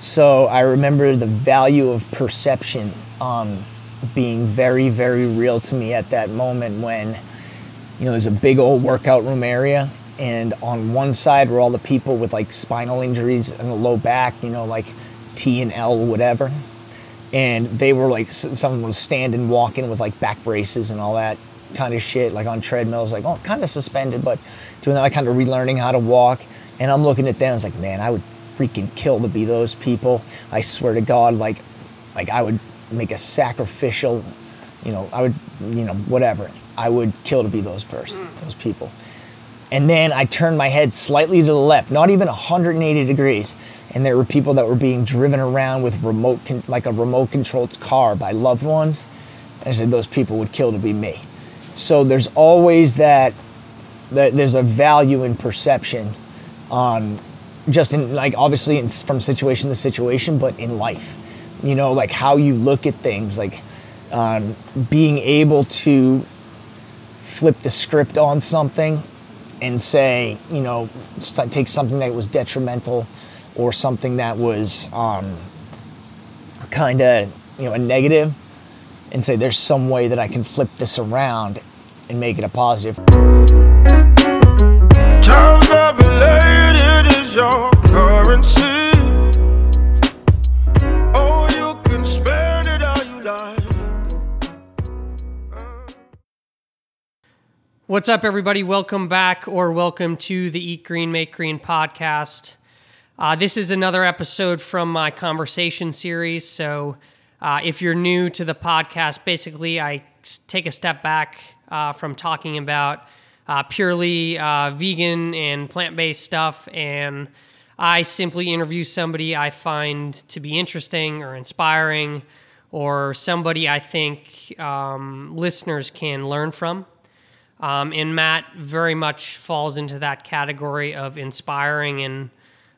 So I remember the value of perception um, being very, very real to me at that moment when, you know, there's a big old workout room area, and on one side were all the people with like spinal injuries in the low back, you know, like T and L, whatever. And they were like, someone was standing, walking with like back braces and all that kind of shit, like on treadmills, like, oh, kind of suspended, but doing that, like kind of relearning how to walk. And I'm looking at them, I was like, man, I would freaking kill to be those people. I swear to God, like, like I would make a sacrificial, you know, I would, you know, whatever. I would kill to be those person, those people. And then I turned my head slightly to the left, not even 180 degrees, and there were people that were being driven around with remote, con- like a remote controlled car by loved ones. And I said those people would kill to be me. So there's always that, that there's a value in perception, um, just in like obviously in, from situation to situation, but in life, you know, like how you look at things, like um, being able to flip the script on something and say, you know, take something that was detrimental or something that was um, kind of, you know, a negative and say, there's some way that I can flip this around and make it a positive. Times related is your currency. What's up, everybody? Welcome back or welcome to the Eat Green, Make Green podcast. Uh, this is another episode from my conversation series. So, uh, if you're new to the podcast, basically, I take a step back uh, from talking about uh, purely uh, vegan and plant based stuff, and I simply interview somebody I find to be interesting or inspiring, or somebody I think um, listeners can learn from. Um, and Matt very much falls into that category of inspiring and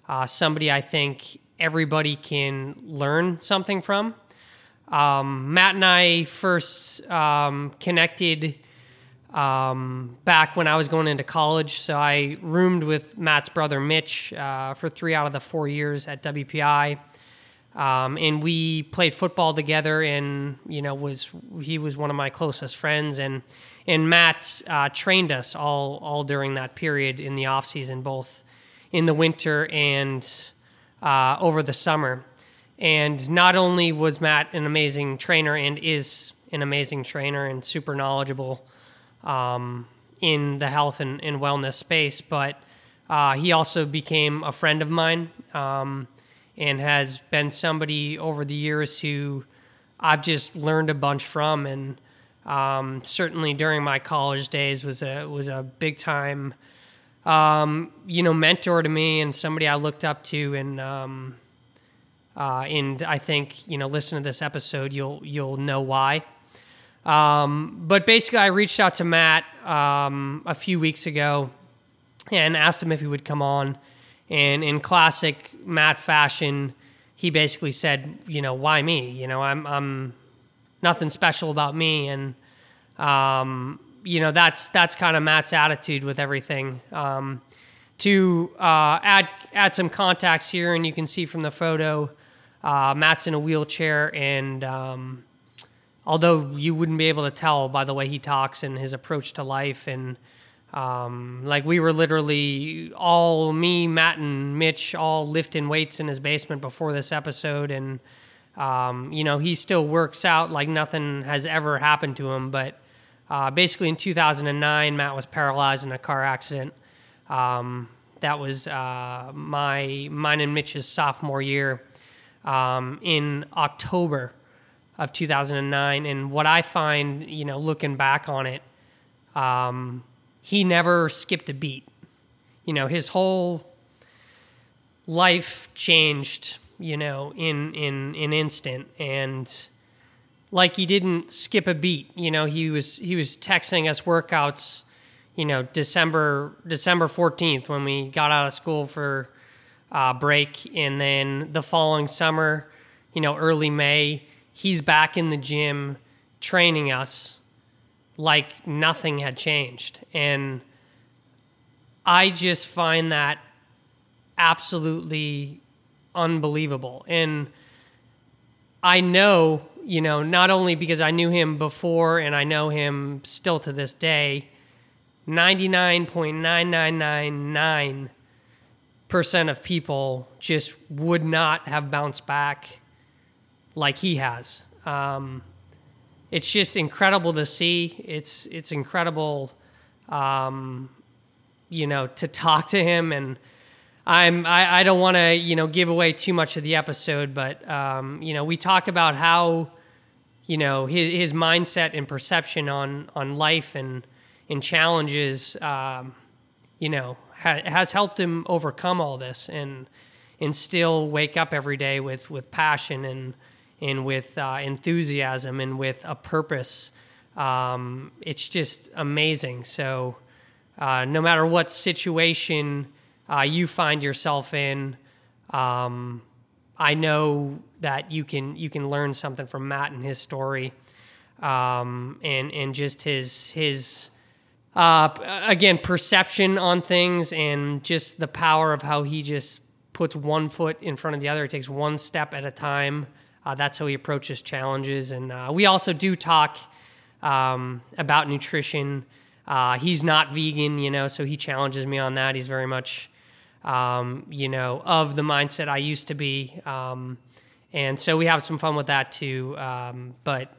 uh, somebody I think everybody can learn something from. Um, Matt and I first um, connected um, back when I was going into college. So I roomed with Matt's brother Mitch uh, for three out of the four years at WPI. Um, and we played football together and you know was he was one of my closest friends and and Matt uh, trained us all all during that period in the off season, both in the winter and uh, over the summer. And not only was Matt an amazing trainer and is an amazing trainer and super knowledgeable um, in the health and, and wellness space, but uh, he also became a friend of mine um, and has been somebody over the years who I've just learned a bunch from and um, certainly during my college days was a was a big time um, you know mentor to me and somebody I looked up to and um, uh, and I think you know listen to this episode you'll you'll know why. Um, but basically, I reached out to Matt um, a few weeks ago and asked him if he would come on. And in classic Matt fashion, he basically said, you know, why me? You know, I'm I'm nothing special about me, and um, you know that's that's kind of Matt's attitude with everything. Um, to uh, add add some contacts here, and you can see from the photo, uh, Matt's in a wheelchair, and um, although you wouldn't be able to tell by the way he talks and his approach to life, and um, like we were literally all me, Matt, and Mitch all lifting weights in his basement before this episode, and um, you know, he still works out like nothing has ever happened to him. But uh, basically, in 2009, Matt was paralyzed in a car accident. Um, that was uh, my mine and Mitch's sophomore year um, in October of 2009. And what I find, you know, looking back on it, um, he never skipped a beat. You know, his whole life changed you know, in in an instant, and like he didn't skip a beat. You know, he was he was texting us workouts. You know, December December fourteenth when we got out of school for uh, break, and then the following summer, you know, early May, he's back in the gym training us like nothing had changed, and I just find that absolutely unbelievable. And I know, you know, not only because I knew him before and I know him still to this day, 99.9999% of people just would not have bounced back like he has. Um, it's just incredible to see. It's it's incredible, um, you know, to talk to him and I'm I, I don't want to you know give away too much of the episode, but um, you know we talk about how you know his, his mindset and perception on on life and and challenges, um, you know, ha- has helped him overcome all this and and still wake up every day with with passion and and with uh, enthusiasm and with a purpose. Um, it's just amazing. So uh, no matter what situation uh, you find yourself in, um, I know that you can you can learn something from Matt and his story, um, and and just his his uh, again perception on things and just the power of how he just puts one foot in front of the other. It takes one step at a time. Uh, that's how he approaches challenges, and uh, we also do talk um, about nutrition. Uh, he's not vegan, you know, so he challenges me on that. He's very much um, you know, of the mindset I used to be. Um, and so we have some fun with that too. Um, but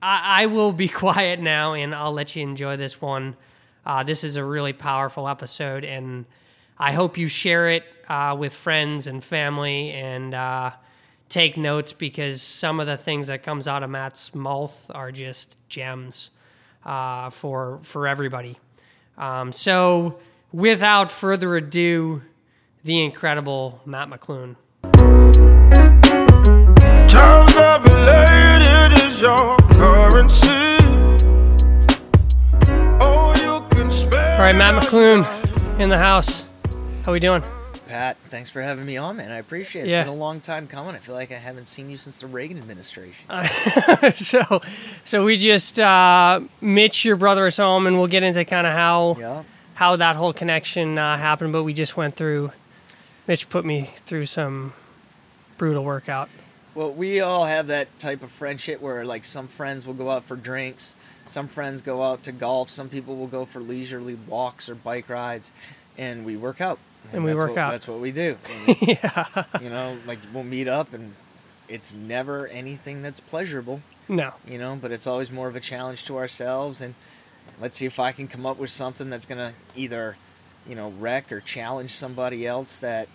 I, I, will be quiet now and I'll let you enjoy this one. Uh, this is a really powerful episode, and I hope you share it uh, with friends and family and uh, take notes because some of the things that comes out of Matt's mouth are just gems uh, for for everybody. Um, so without further ado, the incredible Matt McClune. Times I've elated is your currency. Oh, All right, Matt McClune in the house. How we doing? Pat, thanks for having me on, man. I appreciate it. It's yeah. been a long time coming. I feel like I haven't seen you since the Reagan administration. so, so we just uh, Mitch, your brother, is home, and we'll get into kind of how yeah how that whole connection uh, happened, but we just went through. Mitch put me through some brutal workout. Well, we all have that type of friendship where, like, some friends will go out for drinks, some friends go out to golf, some people will go for leisurely walks or bike rides, and we work out. And, and we work what, out. That's what we do. yeah. You know, like we'll meet up, and it's never anything that's pleasurable. No. You know, but it's always more of a challenge to ourselves and Let's see if I can come up with something that's going to either, you know, wreck or challenge somebody else that,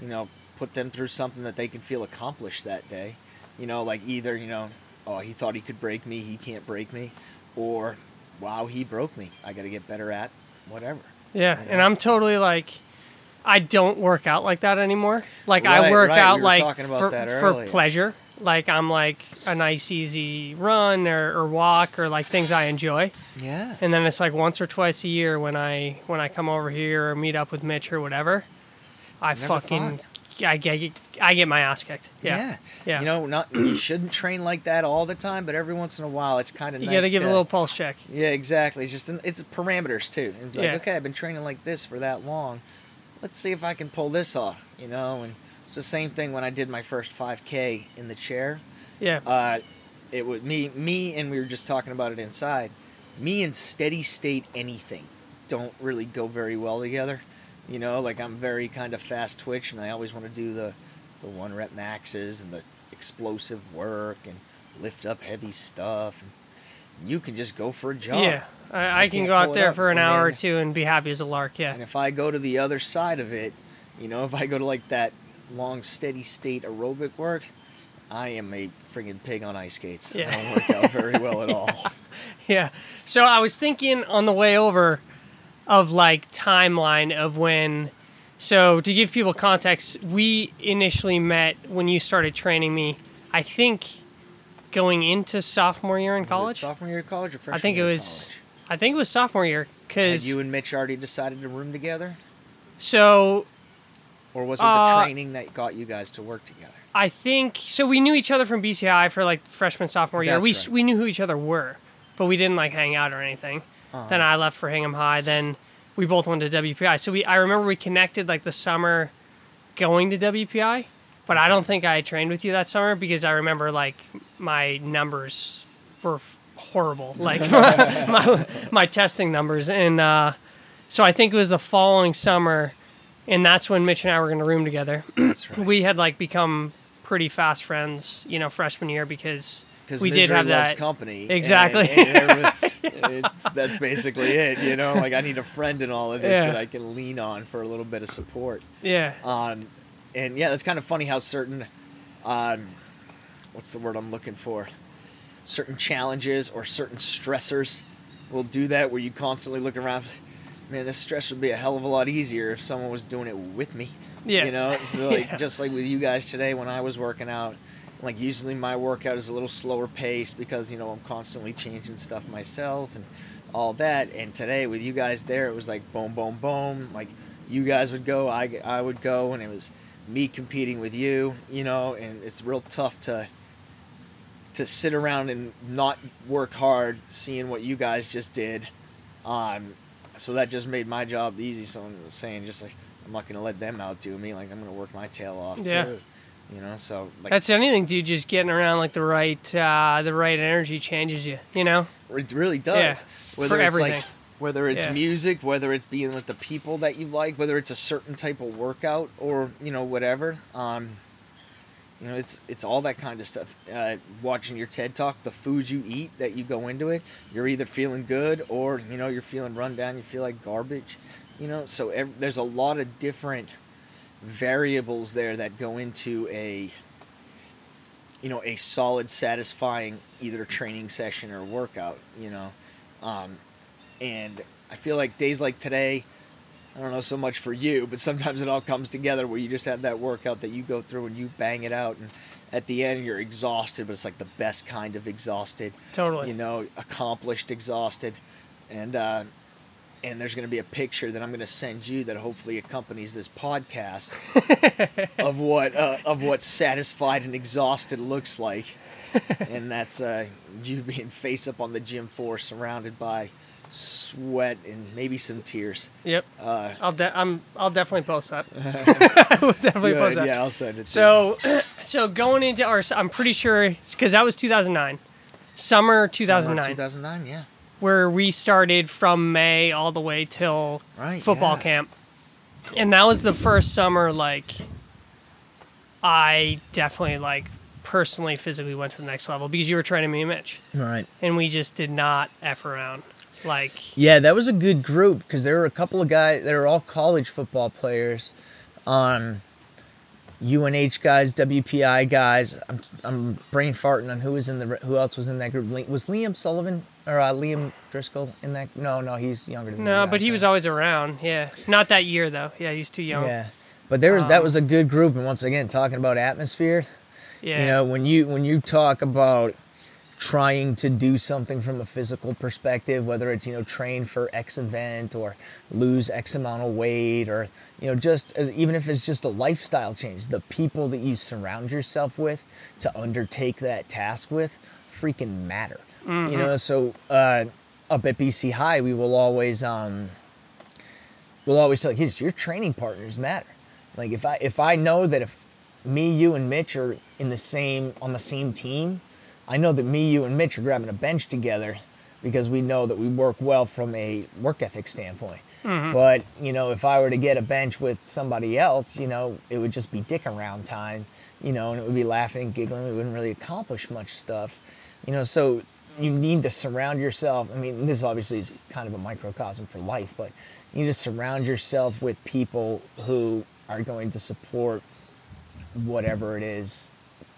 you know, put them through something that they can feel accomplished that day. You know, like either, you know, oh, he thought he could break me, he can't break me, or wow, he broke me. I got to get better at whatever. Yeah, you know? and I'm totally like I don't work out like that anymore. Like right, I work right. out we like for, for pleasure. Like I'm like a nice easy run or, or walk or like things I enjoy. Yeah. And then it's like once or twice a year when I when I come over here or meet up with Mitch or whatever, it's I fucking I get I get my ass kicked. Yeah. yeah. yeah. You know, not you shouldn't train like that all the time, but every once in a while, it's kind of you nice. got to give a little pulse check. Yeah, exactly. It's just it's parameters too. It's like, yeah. okay, I've been training like this for that long. Let's see if I can pull this off. You know, and it's the same thing when I did my first 5K in the chair. Yeah. Uh, it was me, me, and we were just talking about it inside. Me and steady state anything don't really go very well together. You know, like I'm very kind of fast twitch, and I always want to do the the one rep maxes and the explosive work and lift up heavy stuff. And you can just go for a jog. Yeah, I, I, can go out there for an hour then, or two and be happy as a lark. Yeah. And if I go to the other side of it, you know, if I go to like that long steady state aerobic work, I am a friggin' pig on ice skates. Yeah. I don't work out very well at all. Yeah. So I was thinking on the way over of like timeline of when so to give people context, we initially met when you started training me, I think going into sophomore year in college. sophomore year of college or freshman I think it was I think it was sophomore year cuz you and Mitch already decided to room together? So or was it the uh, training that got you guys to work together? I think so. We knew each other from BC High for like freshman sophomore year. That's we right. we knew who each other were, but we didn't like hang out or anything. Uh-huh. Then I left for Hingham High. Then we both went to WPI. So we I remember we connected like the summer going to WPI, but I don't think I trained with you that summer because I remember like my numbers were horrible, like my, my testing numbers, and uh, so I think it was the following summer, and that's when Mitch and I were going to room together. That's right. we had like become pretty fast friends, you know, freshman year because we did have that company. Exactly. and- and that's basically it. You know, like I need a friend in all of this Yeah. that I can lean on for a little bit of support. Yeah, Um, and yeah, that's kind of funny how certain, um, what's the word I'm looking for? Certain challenges or certain stressors will do that where you constantly look around. Man, this stress would be a hell of a lot easier if someone was doing it with me. Yeah. You know, so like Yeah. just like with you guys today when I was working out, like usually my workout is a little slower paced because you know I'm constantly changing stuff myself and all that. And today with you guys there, it was like boom, boom, boom. Like you guys would go, I I would go, and it was me competing with you. You know, and it's real tough to to sit around and not work hard, seeing what you guys just did. Um, so that just made my job easy. So I'm saying just like I'm not gonna let them outdo me. Like I'm gonna work my tail off Yeah. too. You know, so like that's anything, dude. Just getting around like the right, uh, the right energy changes you. You know. it really does. Yeah, whether for it's everything. like whether it's Yeah. music, whether it's being with the people that you like, whether it's a certain type of workout or you know whatever. Um, you know, it's it's all that kind of stuff. Uh, watching your TED talk, the foods you eat that you go into it, you're either feeling good or you know you're feeling run down. You feel like garbage. You know, so ev- there's a lot of different variables there that go into a you know a solid satisfying either training session or workout you know um, and i feel like days like today i don't know so much for you but sometimes it all comes together where you just have that workout that you go through and you bang it out and at the end you're exhausted but it's like the best kind of exhausted Totally. you know accomplished exhausted and uh, and there's going to be a picture that I'm going to send you that hopefully accompanies this podcast of what uh, of what satisfied and exhausted looks like, and that's uh, you being face up on the gym floor, surrounded by sweat and maybe some tears. Yep. Uh, I'll de- I'm I'll definitely post that. I will definitely good, post that. yeah, I'll send it. to So, so going into our, I'm pretty sure because that was 2009, summer 2009, Summer 2009, yeah. where we started from May all the way till Right, football yeah. camp, and that was the first summer like I definitely like personally physically went to the next level because you were training me and Mitch, Right. and we just did not f around. Like, Yeah, that was a good group because there were a couple of guys. They were all college football players, um, UNH guys, WPI guys. I'm I'm brain farting on who was in the who else was in that group. Was Liam Sullivan or uh, Liam Driscoll in that? No, no, he's younger than no, but he was always around. Yeah, not that year though. Yeah, he's too young. Yeah, but there was that Um, was a good group, and once again, talking about atmosphere. yeah. You know, when you when you talk about trying to do something from a physical perspective, whether it's you know train for X event or lose X amount of weight, or you know just as even if it's just a lifestyle change, the people that you surround yourself with to undertake that task with freaking matter. You know, so uh, up at BC High, we will always um, we'll always tell kids your training partners matter. Like if I if I know that if me, you, and Mitch are in the same on the same team, I know that me, you, and Mitch are grabbing a bench together because we know that we work well from a work ethic standpoint. Mm-hmm. But you know, if I were to get a bench with somebody else, you know, it would just be dick around time, you know, and it would be laughing and giggling. We wouldn't really accomplish much stuff, you know. So you need to surround yourself. I mean, this obviously is kind of a microcosm for life, but you need to surround yourself with people who are going to support whatever it is,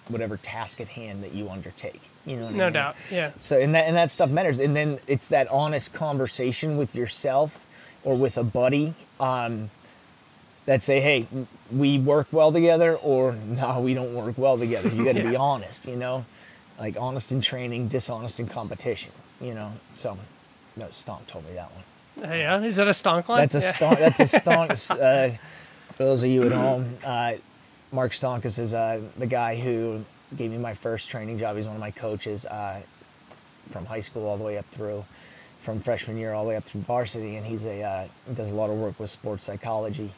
whatever task at hand that you undertake. You know what I no mean? doubt. Yeah. So and that and that stuff matters. And then it's that honest conversation with yourself or with a buddy um, that say, "Hey, we work well together," or "No, we don't work well together." You got to be honest. You know, like honest in training, dishonest in competition. You know, so. No, Stonk told me that one. Uh, Yeah. Is that a stonk line? That's a Yeah. stonk. That's a stonk. Uh, for those of you at home, uh, Mark Stonkus is uh, the guy who gave me my first training job. He's one of my coaches uh, from high school all the way up through, from freshman year all the way up through varsity, and he's a uh, does a lot of work with sports psychology,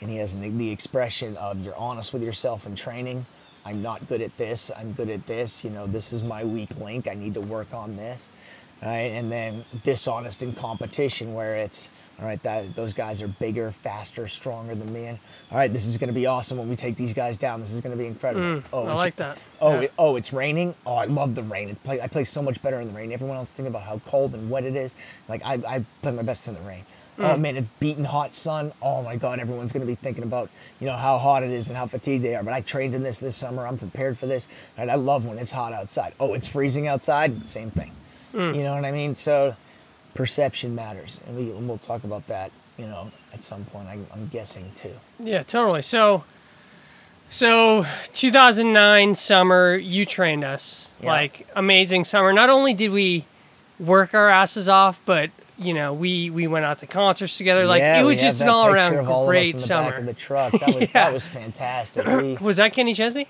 and he has the, the expression of you're honest with yourself in training. I'm not good at this. I'm good at this. You know, this is my weak link. I need to work on this. Right? And then dishonest in competition, where it's all right. That those guys are bigger, faster, stronger than me. And all right, this is going to be awesome when we take these guys down. This is going to be incredible. Mm, oh, I like that. Oh, Yeah. it- oh, it's raining. Oh, I love the rain. It play, I play so much better in the rain. Everyone else think about how cold and wet it is. Like I, I play my best in the rain. Mm. Oh man, it's beating hot sun. Oh my God, everyone's gonna be thinking about you know how hot it is and how fatigued they are. But I trained in this this summer. I'm prepared for this. And I love when it's hot outside. Oh, it's freezing outside. Same thing. Mm. You know what I mean? So perception matters, and we and we'll talk about that. You know, at some point. I, I'm guessing too. Yeah, totally. So, so 2009 summer, you trained us Yeah. like amazing summer. Not only did we work our asses off, but you know, we we went out to concerts together. Like yeah, it was just an all around all great summer. Back of the truck. That was Yeah. that was fantastic. We, Was that Kenny Chesney?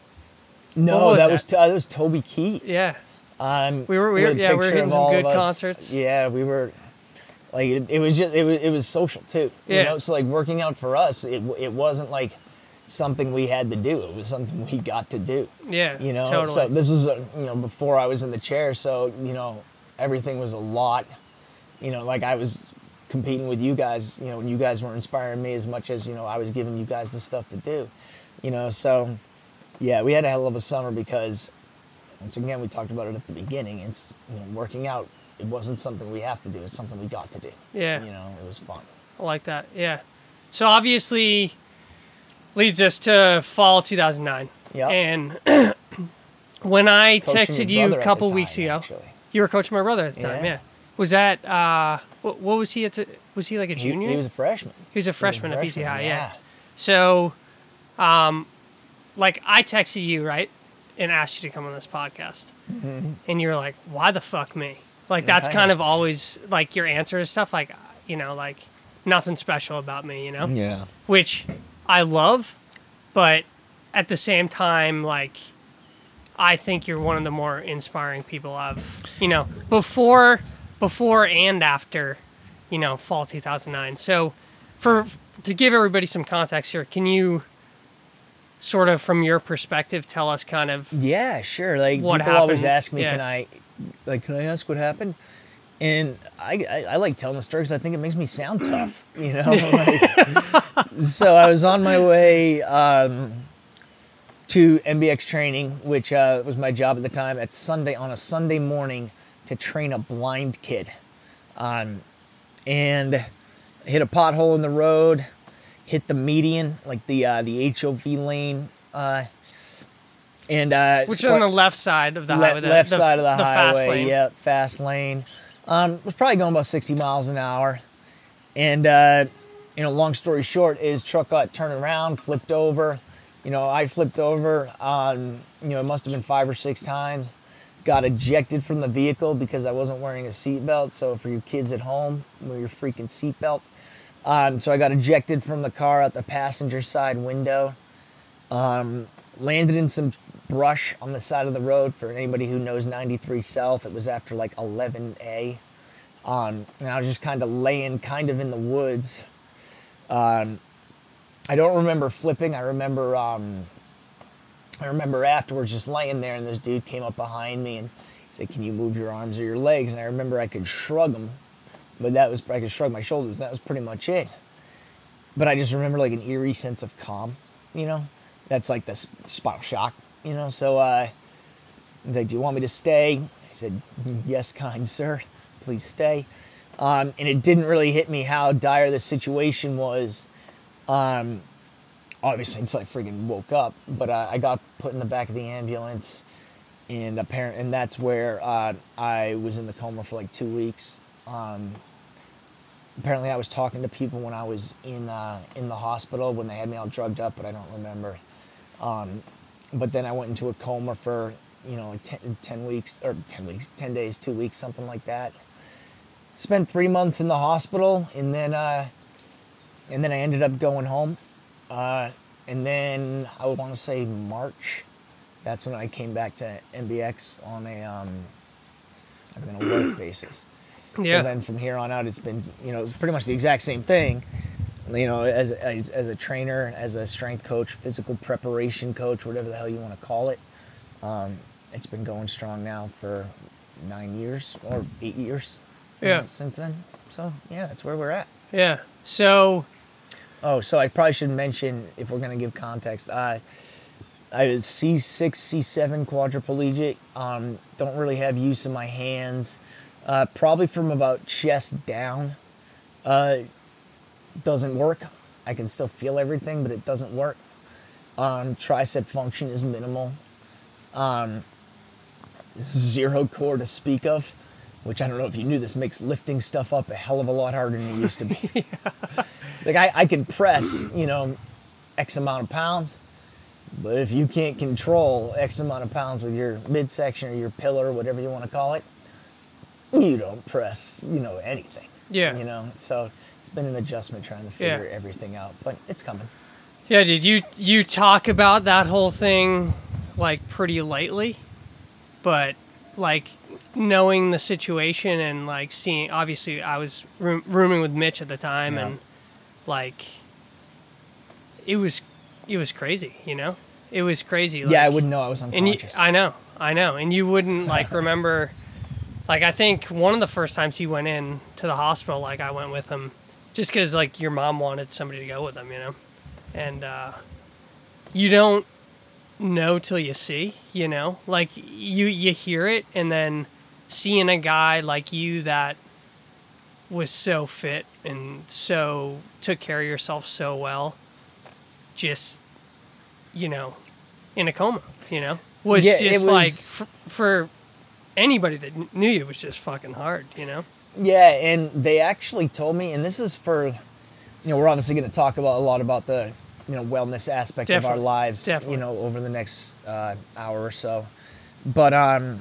no, was that that? was uh, that was Toby Keith. Yeah. Um, We were- we were- yeah, we were of some good concerts. Yeah, we were. Like it, it was just it was it was social too. You Yeah. know, so like working out for us, it it wasn't like something we had to do. It was something we got to do. Yeah. You know, totally. so this was uh, you know before I was in the chair, so you know everything was a lot. You know, like I was competing with you guys. You know, you guys were inspiring me as much as you know I was giving you guys the stuff to do. You know, so yeah, we had a hell of a summer because once again we talked about it at the beginning. It's you know working out. It wasn't something we have to do. It's something we got to do. Yeah. You know, it was fun. I like that. Yeah. So obviously leads us to fall 2009. Yeah. And when I texted you a couple time, weeks ago, actually. you were coaching my brother at the time. Yeah. Yeah. Was that uh what, what was he at the, was he like a junior? he was a freshman. He was a freshman at freshman, BC High, yeah. yeah. So um like I texted you, right? And asked you to come on this podcast. Mm-hmm. And you're like, "Why the fuck me?" Like that's Okay. kind of always like your answer to stuff like, you know, like nothing special about me, you know? Yeah. which I love, but at the same time, like I think you're one of the more inspiring people I've, you know, before, before and after, you know, fall 2009. So, for to give everybody some context here, can you sort of from your perspective tell us kind of Yeah, sure. Like What people always ask me, Yeah. "Can I, like, can I ask what happened?" And I, I, I like telling the story because I think it makes me sound tough, you know. Like, so I was on my way um, to MBX training, which uh, was my job at the time. At Sunday on a Sunday morning to train a blind kid, um, and hit a pothole in the road, hit the median, like the uh, the HOV lane. Uh, and uh, which is on the left side of the Le- highway, the, left the- side of the, fast highway. lane. Yep, fast lane. Um, was probably going about 60 miles an hour, and uh, you know, long story short, is truck got turned around, flipped over. You know, I flipped over. Um, you know, it must have been five or six times. Got ejected from the vehicle because I wasn't wearing a seatbelt. So for you kids at home, wear your freaking seatbelt. Um, so I got ejected from the car out the passenger side window. Landed in some brush on the side of the road. For anybody who knows 93 south it was after like 11a um, and i was just kind of laying kind of in the woods. Um, i don't remember flipping. I remember um, i remember afterwards just laying there and this dude came up behind me and said can you move your arms or your legs? And i remember i could shrug them but that was i could shrug my shoulders and that was pretty much it but I just remember like an eerie sense of calm, you know. That's like the spinal shock, you know. So uh, he's like, "Do you want me to stay?" I said, "Yes, kind sir, please stay." Um, and it didn't really hit me how dire the situation was. Um, obviously, until I friggin' woke up. But uh, I got put in the back of the ambulance, and apparent, and that's where uh, I was in the coma for like two weeks. Um, apparently I was talking to people when I was in uh, in the hospital when they had me all drugged up, but I don't remember. Um, but then I went into a coma for you know like 10, 10 weeks or 10 weeks, 10 days, two weeks, something like that. Spent three months in the hospital, and then uh, and then I ended up going home. Uh, and then I would want to say March. That's when I came back to MBX on a um, on a work basis. Yeah. So then from here on out, it's been, you know, it's pretty much the exact same thing. you know, as, as, as a trainer, as a strength coach, physical preparation coach, whatever the hell you want to call it. Um, it's been going strong now for nine years or eight years. Yeah. Since then. So, yeah, that's where we're at. Yeah. So, Oh, so I probably should mention if we're going to give context. Uh, I was C6, C7 quadriplegic. Um, don't really have use of my hands. Uh, probably from about chest down. Uh, doesn't work. I can still feel everything, but it doesn't work. Um, tricep function is minimal. Um, zero core to speak of, which I don't know if you knew this makes lifting stuff up a hell of a lot harder than it used to be. like I, I can press, you know, X amount of pounds, but if you can't control X amount of pounds with your midsection or your pillar, whatever you want to call it, you don't press, you know, anything. Yeah. You know, so it's been an adjustment trying to Yeah. figure everything out, but it's coming. yeah, did you you talk about that whole thing like pretty lightly? But like knowing the situation and like seeing obviously I was room, rooming with Mitch at the time Yeah. and like it was it was crazy, you know? It was crazy. yeah, I wouldn't know I was And you. I know, I know, and you wouldn't like remember. Like I think one of the first times he went in to the hospital, like I went with him, just because like your mom wanted somebody to go with him, you know, and uh, you don't know till you see, you know, like you you hear it, and then seeing a guy like you that was so fit and so took care of yourself so well, just you know, in a coma, you know, was Yeah, just like was- f- for anybody that knew you was just fucking hard, you know. Yeah, and they actually told me, and this is for, you know, we're obviously going to talk about a lot about the, you know, wellness aspect of our lives, definitely. you know, over the next uh, hour or so. But um,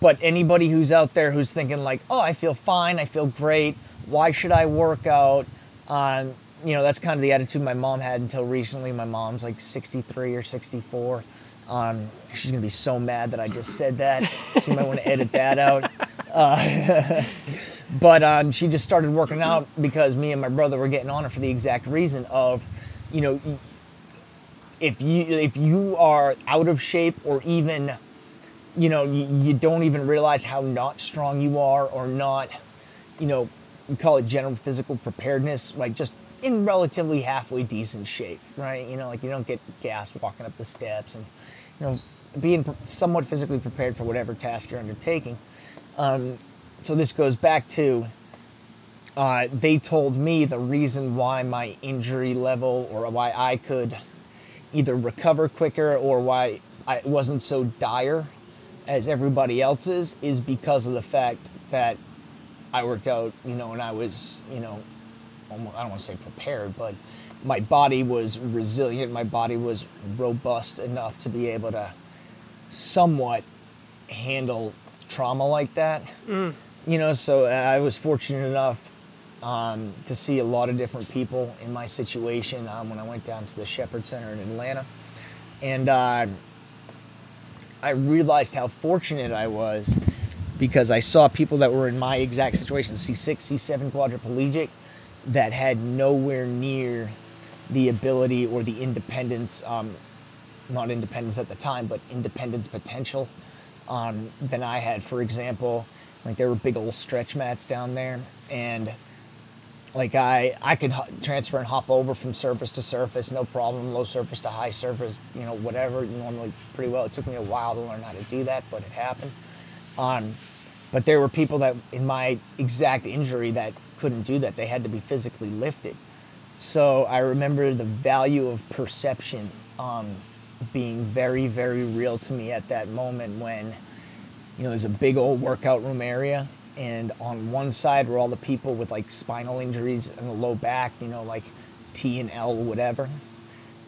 but anybody who's out there who's thinking like, oh, I feel fine, I feel great. Why should I work out? Um, you know, that's kind of the attitude my mom had until recently. My mom's like 63 or 64. Um, she's gonna be so mad that I just said that. you might want to edit that out. Uh, but um, she just started working out because me and my brother were getting on her for the exact reason of, you know, if you if you are out of shape or even you know you, you don't even realize how not strong you are or not you know we call it general physical preparedness like just in relatively halfway decent shape right you know like you don't get gassed walking up the steps and you know being somewhat physically prepared for whatever task you're undertaking. Um, so this goes back to uh, they told me the reason why my injury level or why I could either recover quicker or why I wasn't so dire as everybody else's is because of the fact that I worked out, you know, and I was, you know, I don't want to say prepared, but my body was resilient. My body was robust enough to be able to somewhat handle trauma like that. You know, so I was fortunate enough um, to see a lot of different people in my situation um, when I went down to the Shepherd Center in Atlanta. And uh, I realized how fortunate I was because I saw people that were in my exact situation, C6, C7 quadriplegic, that had nowhere near the ability or the independence, um, not independence at the time, but independence potential um, than I had. For example, like there were big old stretch mats down there, and like I I could transfer and hop over from surface to surface, no problem. Low surface to high surface, you know, whatever. Normally pretty well. It took me a while to learn how to do that, but it happened. Um, but there were people that in my exact injury that couldn't do that. They had to be physically lifted. So I remember the value of perception um, being very, very real to me at that moment when, you know, there's a big old workout room area, and on one side were all the people with like spinal injuries in the low back, you know, like T and L, whatever.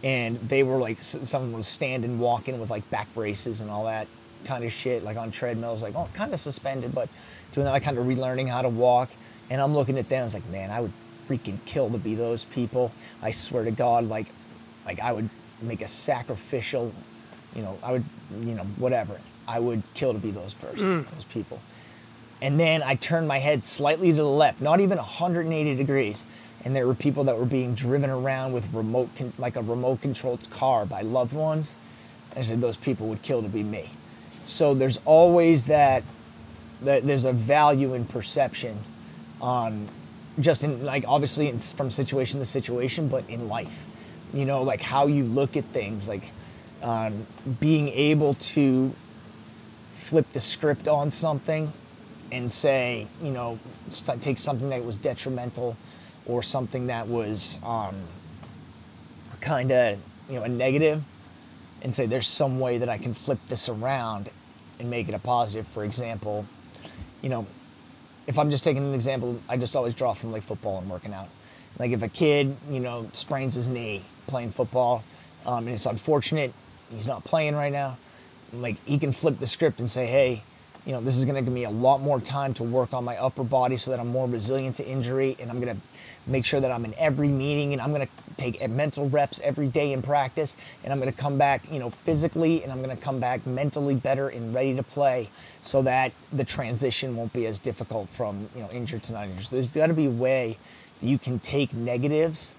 And they were like, s- someone was standing, walking with like back braces and all that kind of shit, like on treadmills, like, oh, kind of suspended, but doing that, like kind of relearning how to walk. And I'm looking at them, I was like, man, I would freaking kill to be those people. I swear to God, like, like I would make a sacrificial, you know, I would, you know, whatever. I would kill to be those person, those people. And then I turned my head slightly to the left, not even 180 degrees. And there were people that were being driven around with remote, con- like a remote controlled car by loved ones. I said those people would kill to be me. So there's always that, that there's a value in perception, um, just in like obviously in, from situation to situation, but in life, you know, like how you look at things, like um, being able to flip the script on something and say, you know, take something that was detrimental or something that was um, kind of, you know, a negative and say there's some way that I can flip this around and make it a positive. For example, you know, if I'm just taking an example, I just always draw from like football and working out. Like if a kid, you know, sprains his knee playing football, um, and it's unfortunate he's not playing right now, like he can flip the script and say, hey, you know, this is going to give me a lot more time to work on my upper body so that I'm more resilient to injury, and I'm going to make sure that I'm in every meeting, and I'm going to take mental reps every day in practice, and I'm going to come back, you know, physically, and I'm going to come back mentally better and ready to play, so that the transition won't be as difficult from you know injured to not injured. So there's got to be a way that you can take negatives,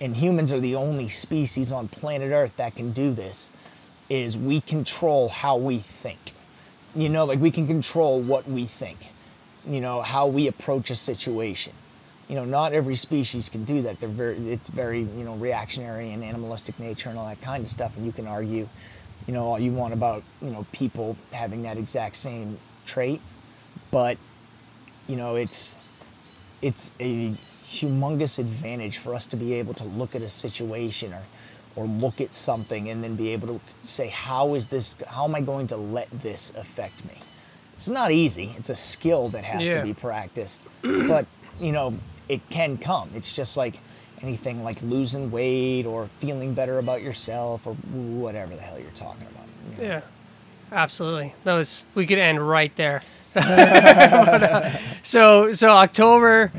and humans are the only species on planet Earth that can do this. Is we control how we think you know like we can control what we think you know how we approach a situation you know not every species can do that. They're very it's very you know reactionary and animalistic nature and all that kind of stuff. And you can argue you know all you want about you know people having that exact same trait. But you know it's it's a humongous advantage for us to be able to look at a situation or or look at something and then be able to say how is this how am i going to let this affect me? It's not easy. It's a skill that has Yeah. to be practiced. But you know it can come it's just like anything like losing weight or feeling better about yourself or whatever the hell you're talking about you know? Yeah, absolutely. That was we could end right there. so so October,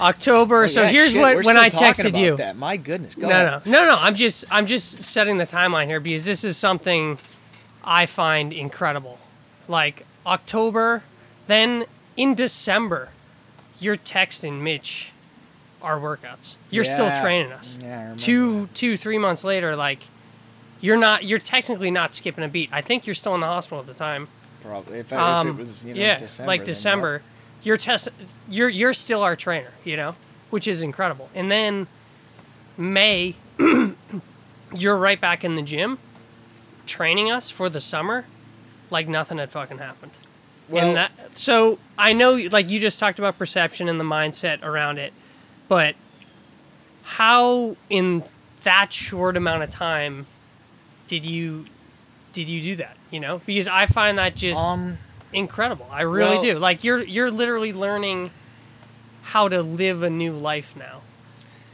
October. Oh, so yeah, here's shit, what we're when I texted about you. That. My goodness. Go No, ahead. no, no, no. I'm just I'm just setting the timeline here because this is something I find incredible. Like October, then in December, you're texting Mitch our workouts. You're still training us. Yeah, I remember two, two, three months later, like you're not. You're technically not skipping a beat. I think you're still in the hospital at the time. Probably. If, I, Um, if it was, you know, yeah, December. like December, you're test. You're you're still our trainer, you know, which is incredible. And then May, you're right back in the gym, training us for the summer, like nothing had fucking happened. Well- that, so I know, like you just talked about perception and the mindset around it, but how in that short amount of time did you did you do that? You know, because I find that just Um, incredible. I really Well- do. Like you're you're literally learning how to live a new life now.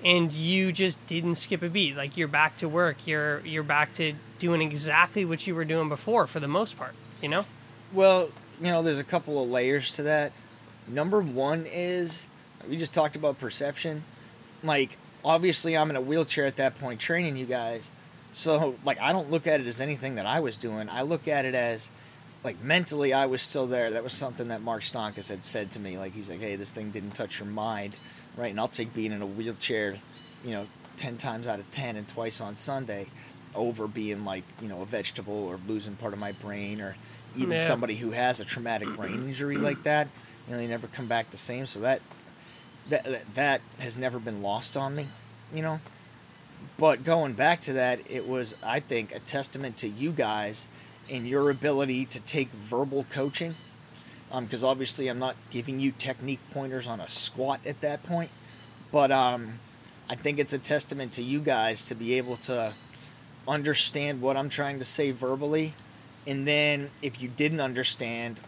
And you just didn't skip a beat. Like you're back to work. You're you're back to doing exactly what you were doing before for the most part, you know? well, you know, there's a couple of layers to that. Number one is we just talked about perception. Like, obviously, I'm in a wheelchair at that point training you guys. So, like, I don't look at it as anything that I was doing. I look at it as, like, mentally, I was still there. That was something that Mark Stonkus had said to me. Like, he's like, hey, this thing didn't touch your mind, right? And I'll take being in a wheelchair, you know, 10 times out of 10 and twice on Sunday over being, like, you know, a vegetable or losing part of my brain or even Yeah. somebody who has a traumatic brain injury like that. You know, they never come back the same. So that that that, has never been lost on me, you know. But going back to that, it was I think a testament to you guys and your ability to take verbal coaching. Because obviously I'm not giving you technique pointers on a squat at that point, but um, I think it's a testament to you guys to be able to understand what I'm trying to say verbally, and then if you didn't understand,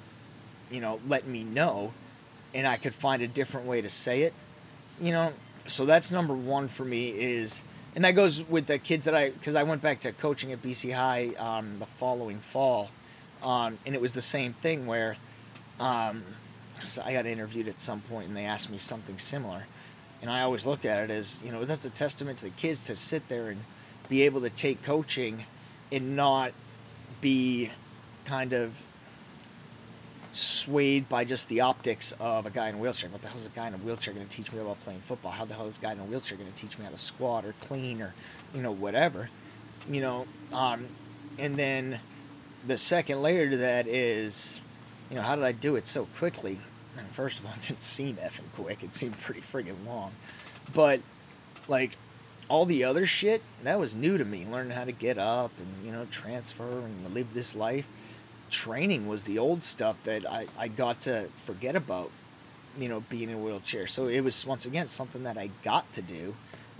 you know, let me know, and I could find a different way to say it. You know, so that's number one for me is, and that goes with the kids that I, because I went back to coaching at BC High um, the following fall, um, and it was the same thing where um, so I got interviewed at some point and they asked me something similar, and I always look at it as, you know, that's a testament to the kids to sit there and be able to take coaching and not be kind of swayed by just the optics of a guy in a wheelchair. What the hell is a guy in a wheelchair going to teach me about playing football? How the hell is a guy in a wheelchair going to teach me how to squat or clean or, you know, whatever, you know? Um, and then the second layer to that is, you know, how did I do it so quickly? And first of all, it didn't seem effing quick. It seemed pretty friggin' long, but like all the other shit that was new to me. Learning how to get up and you know transfer and live this life training was the old stuff that I, I got to forget about, you know, being in a wheelchair. So it was once again something that I got to do,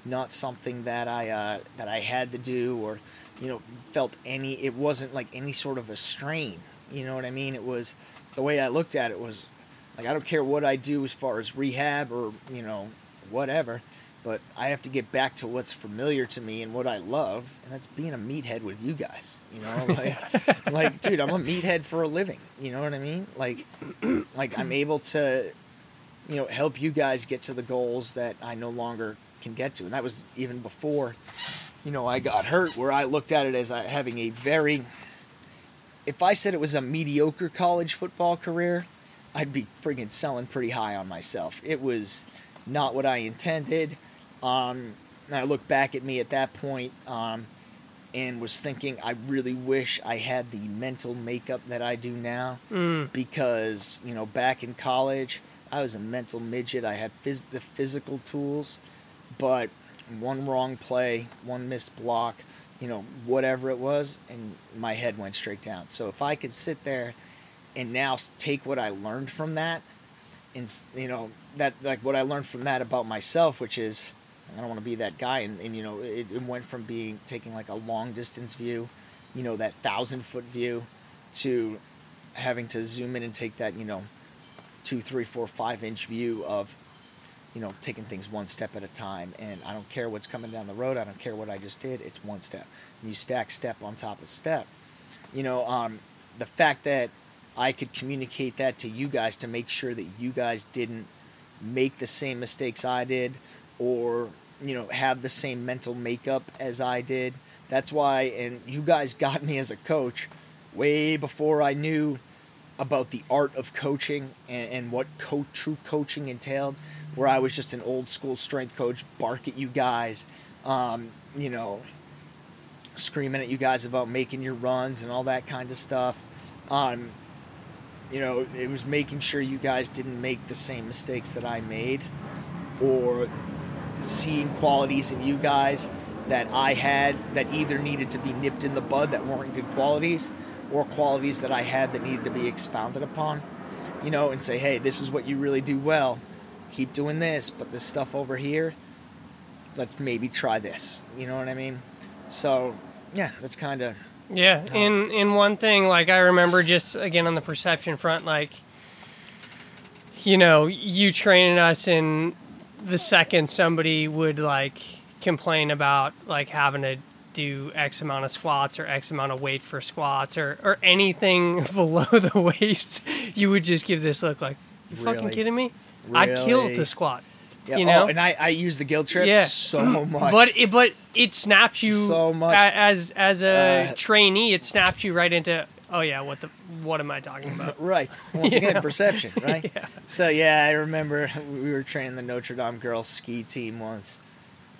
not something that I uh, that I had to do or, you know, felt any. It wasn't like any sort of a strain. You know what I mean? It was the way I looked at it was like I don't care what I do as far as rehab or you know whatever but I have to get back to what's familiar to me and what I love, and that's being a meathead with you guys. You know, like, like, dude, I'm a meathead for a living. You know what I mean? Like, like I'm able to, you know, help you guys get to the goals that I no longer can get to, and that was even before, you know, I got hurt, where I looked at it as uh, having a very. If I said it was a mediocre college football career, I'd be friggin' selling pretty high on myself. It was not what I intended um, and I look back at me at that point um, and was thinking, I really wish I had the mental makeup that I do now. Mm. Because, you know, back in college, I was a mental midget. I had phys- the physical tools, but one wrong play, one missed block, you know, whatever it was, and my head went straight down. So if I could sit there and now take what I learned from that, and, you know, that, like what I learned from that about myself, which is, I don't want to be that guy. And, and you know, it, it, went from being taking like a long distance view, you know, that thousand foot view, to having to zoom in and take that, you know, two, three, four, five inch view of, you know, taking things one step at a time. And I don't care what's coming down the road. I don't care what I just did. It's one step. And you stack step on top of step. You know, um, the fact that I could communicate that to you guys to make sure that you guys didn't make the same mistakes I did or you know have the same mental makeup as I did. That's why, and you guys got me as a coach way before I knew about the art of coaching and, and what co- true coaching entailed. Where I was just an old school strength coach, bark at you guys, um, you know, screaming at you guys about making your runs and all that kind of stuff. Um, you know, it was making sure you guys didn't make the same mistakes that I made or seeing qualities in you guys that I had that either needed to be nipped in the bud that weren't good qualities or qualities that I had that needed to be expounded upon, you know, and say, hey, this is what you really do well. Keep doing this, but this stuff over here, let's maybe try this. You know what I mean? So, yeah, that's kind of. Yeah, in in one thing, like I remember just again on the perception front, like you know, you training us in the second somebody would like complain about like having to do X amount of squats or X amount of weight for squats or, or anything below the waist, you would just give this look like, you Really? fucking kidding me? I'd kill to squat. Yeah, you know? oh, and I, I use the guilt trip Yeah. so much. But it, but it snaps you So much. as as a Uh, trainee. It snaps you right into oh yeah, what the what am I talking about? Right. Once again, perception, right? Yeah. So yeah, I remember we were training the Notre Dame girls ski team once.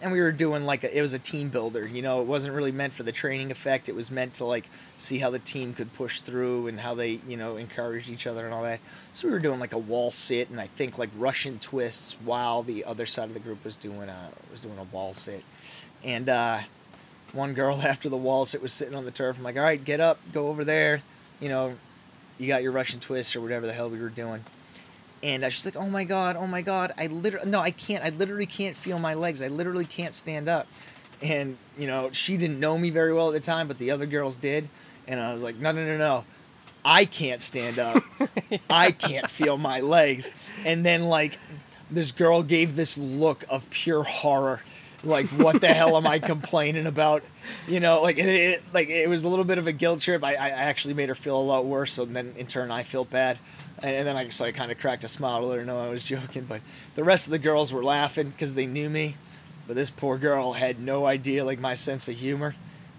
And we were doing like a, it was a team builder, you know, it wasn't really meant for the training effect. It was meant to like see how the team could push through and how they, you know, encouraged each other and all that. So we were doing like a wall sit and I think like Russian twists while the other side of the group was doing a was doing a wall sit. And uh one girl after the wall sit was sitting on the turf. I'm like, all right, get up, go over there. You know, you got your Russian twist or whatever the hell we were doing. And uh, she's like, oh my God, oh my God. I literally, no, I can't. I literally can't feel my legs. I literally can't stand up. And, you know, she didn't know me very well at the time, but the other girls did. And I was like, no, no, no, no. I can't stand up. I can't feel my legs. And then, like, this girl gave this look of pure horror. Like, what the hell am I complaining about? You know, like it, it, like it was a little bit of a guilt trip. I, I actually made her feel a lot worse. So then, in turn, I felt bad. And, and then I so I kind of cracked a smile to let her know I was joking. But the rest of the girls were laughing because they knew me. But this poor girl had no idea, like my sense of humor.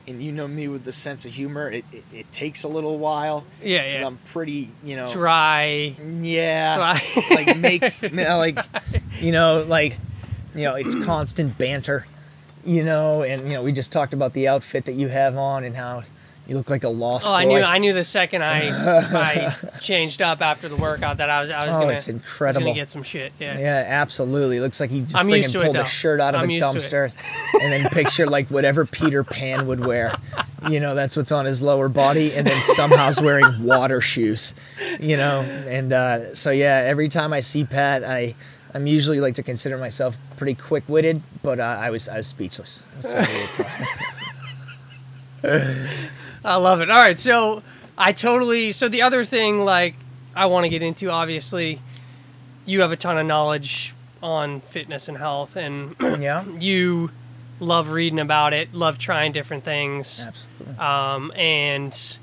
and you know me with the sense of humor, it, it, it takes a little while. Yeah, yeah. I'm pretty, you know, Dry. yeah, Dry. like make, like you know, like, you know, it's constant banter, you know, and you know, we just talked about the outfit that you have on and how you look like a lost Oh, boy. I knew. I knew the second I I changed up after the workout that I was I was Oh, gonna it's incredible. gonna get some shit. Yeah. Yeah, absolutely. Looks like he just I'm friggin' pulled a shirt out of I'm a dumpster and then picture like whatever Peter Pan would wear. You know, that's what's on his lower body, and then somehow's wearing water shoes. You know, and uh, so yeah, every time I see Pat, I I'm usually like to consider myself pretty quick witted, but uh, I was I was speechless. That's what it was. I love it. All right, so I totally. So the other thing, like, I want to get into, obviously, you have a ton of knowledge on fitness and health, and yeah, you love reading about it, love trying different things, absolutely. um, and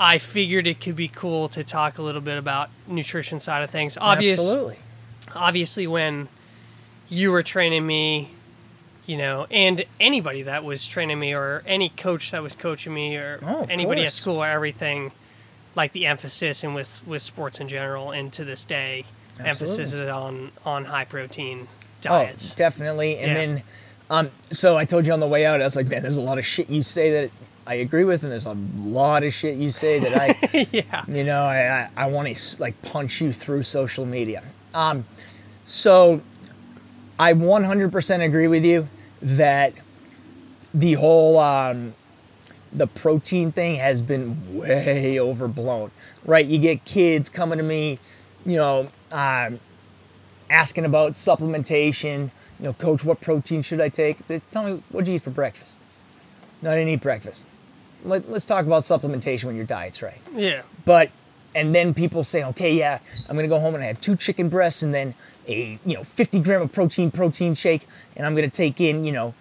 I figured it could be cool to talk a little bit about nutrition side of things. Obvious, Absolutely. Obviously, when you were training me, you know, and anybody that was training me, or any coach that was coaching me, or Oh, anybody at school, or everything, like the emphasis and with with sports in general, and to this day, emphasis is on on high protein diets. Oh, definitely. And Yeah. then, um, so I told you on the way out, I was like, man, there's a lot of shit you say that I agree with, and there's a lot of shit you say that I, yeah, you know, I, I, I want to like punch you through social media. Um, so I 100% agree with you that the whole um, the protein thing has been way overblown, right? You get kids coming to me, you know, um, asking about supplementation. You know, coach, what protein should I take? They tell me, what'd you eat for breakfast? No, I didn't eat breakfast. Let, let's talk about supplementation when your diet's right. yeah, But and then people say, okay, yeah, I'm gonna go home and I have two chicken breasts and then a you know 50 gram of protein protein shake, and I'm gonna take in you know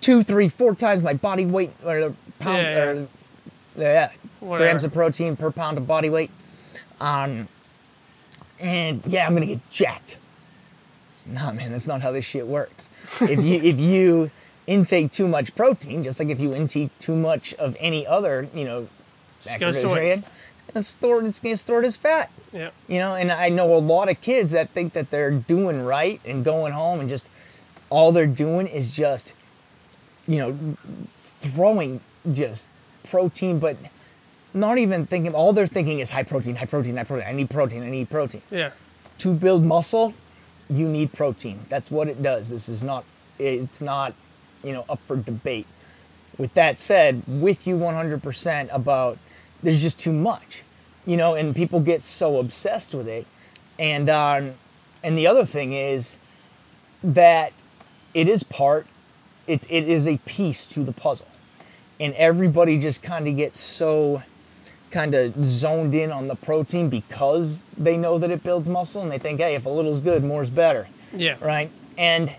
two, three, four times my body weight or pound Yeah, yeah. or yeah, Whatever. grams of protein per pound of body weight. Um, and yeah, I'm gonna get jacked. It's Nah, man, that's not how this shit works. If you if you intake too much protein, just like if you intake too much of any other, you know, Just goes to macronutrient, waste. it's gonna store it's gonna store it as fat. yeah, You know, and I know a lot of kids that think that they're doing right and going home and just all they're doing is just, you know, throwing just protein, but not even thinking. All they're thinking is high protein, high protein, high protein. I need protein. I need protein. yeah. To build muscle, you need protein. That's what it does. This is not. It's not, you know, up for debate. With that said, with you 100% about there's just too much, you know, and people get so obsessed with it. And um, and the other thing is that it is part, it, it is a piece to the puzzle, and everybody just kind of gets so kind of zoned in on the protein because they know that it builds muscle and they think, hey, if a little's good, more's better Yeah. right? And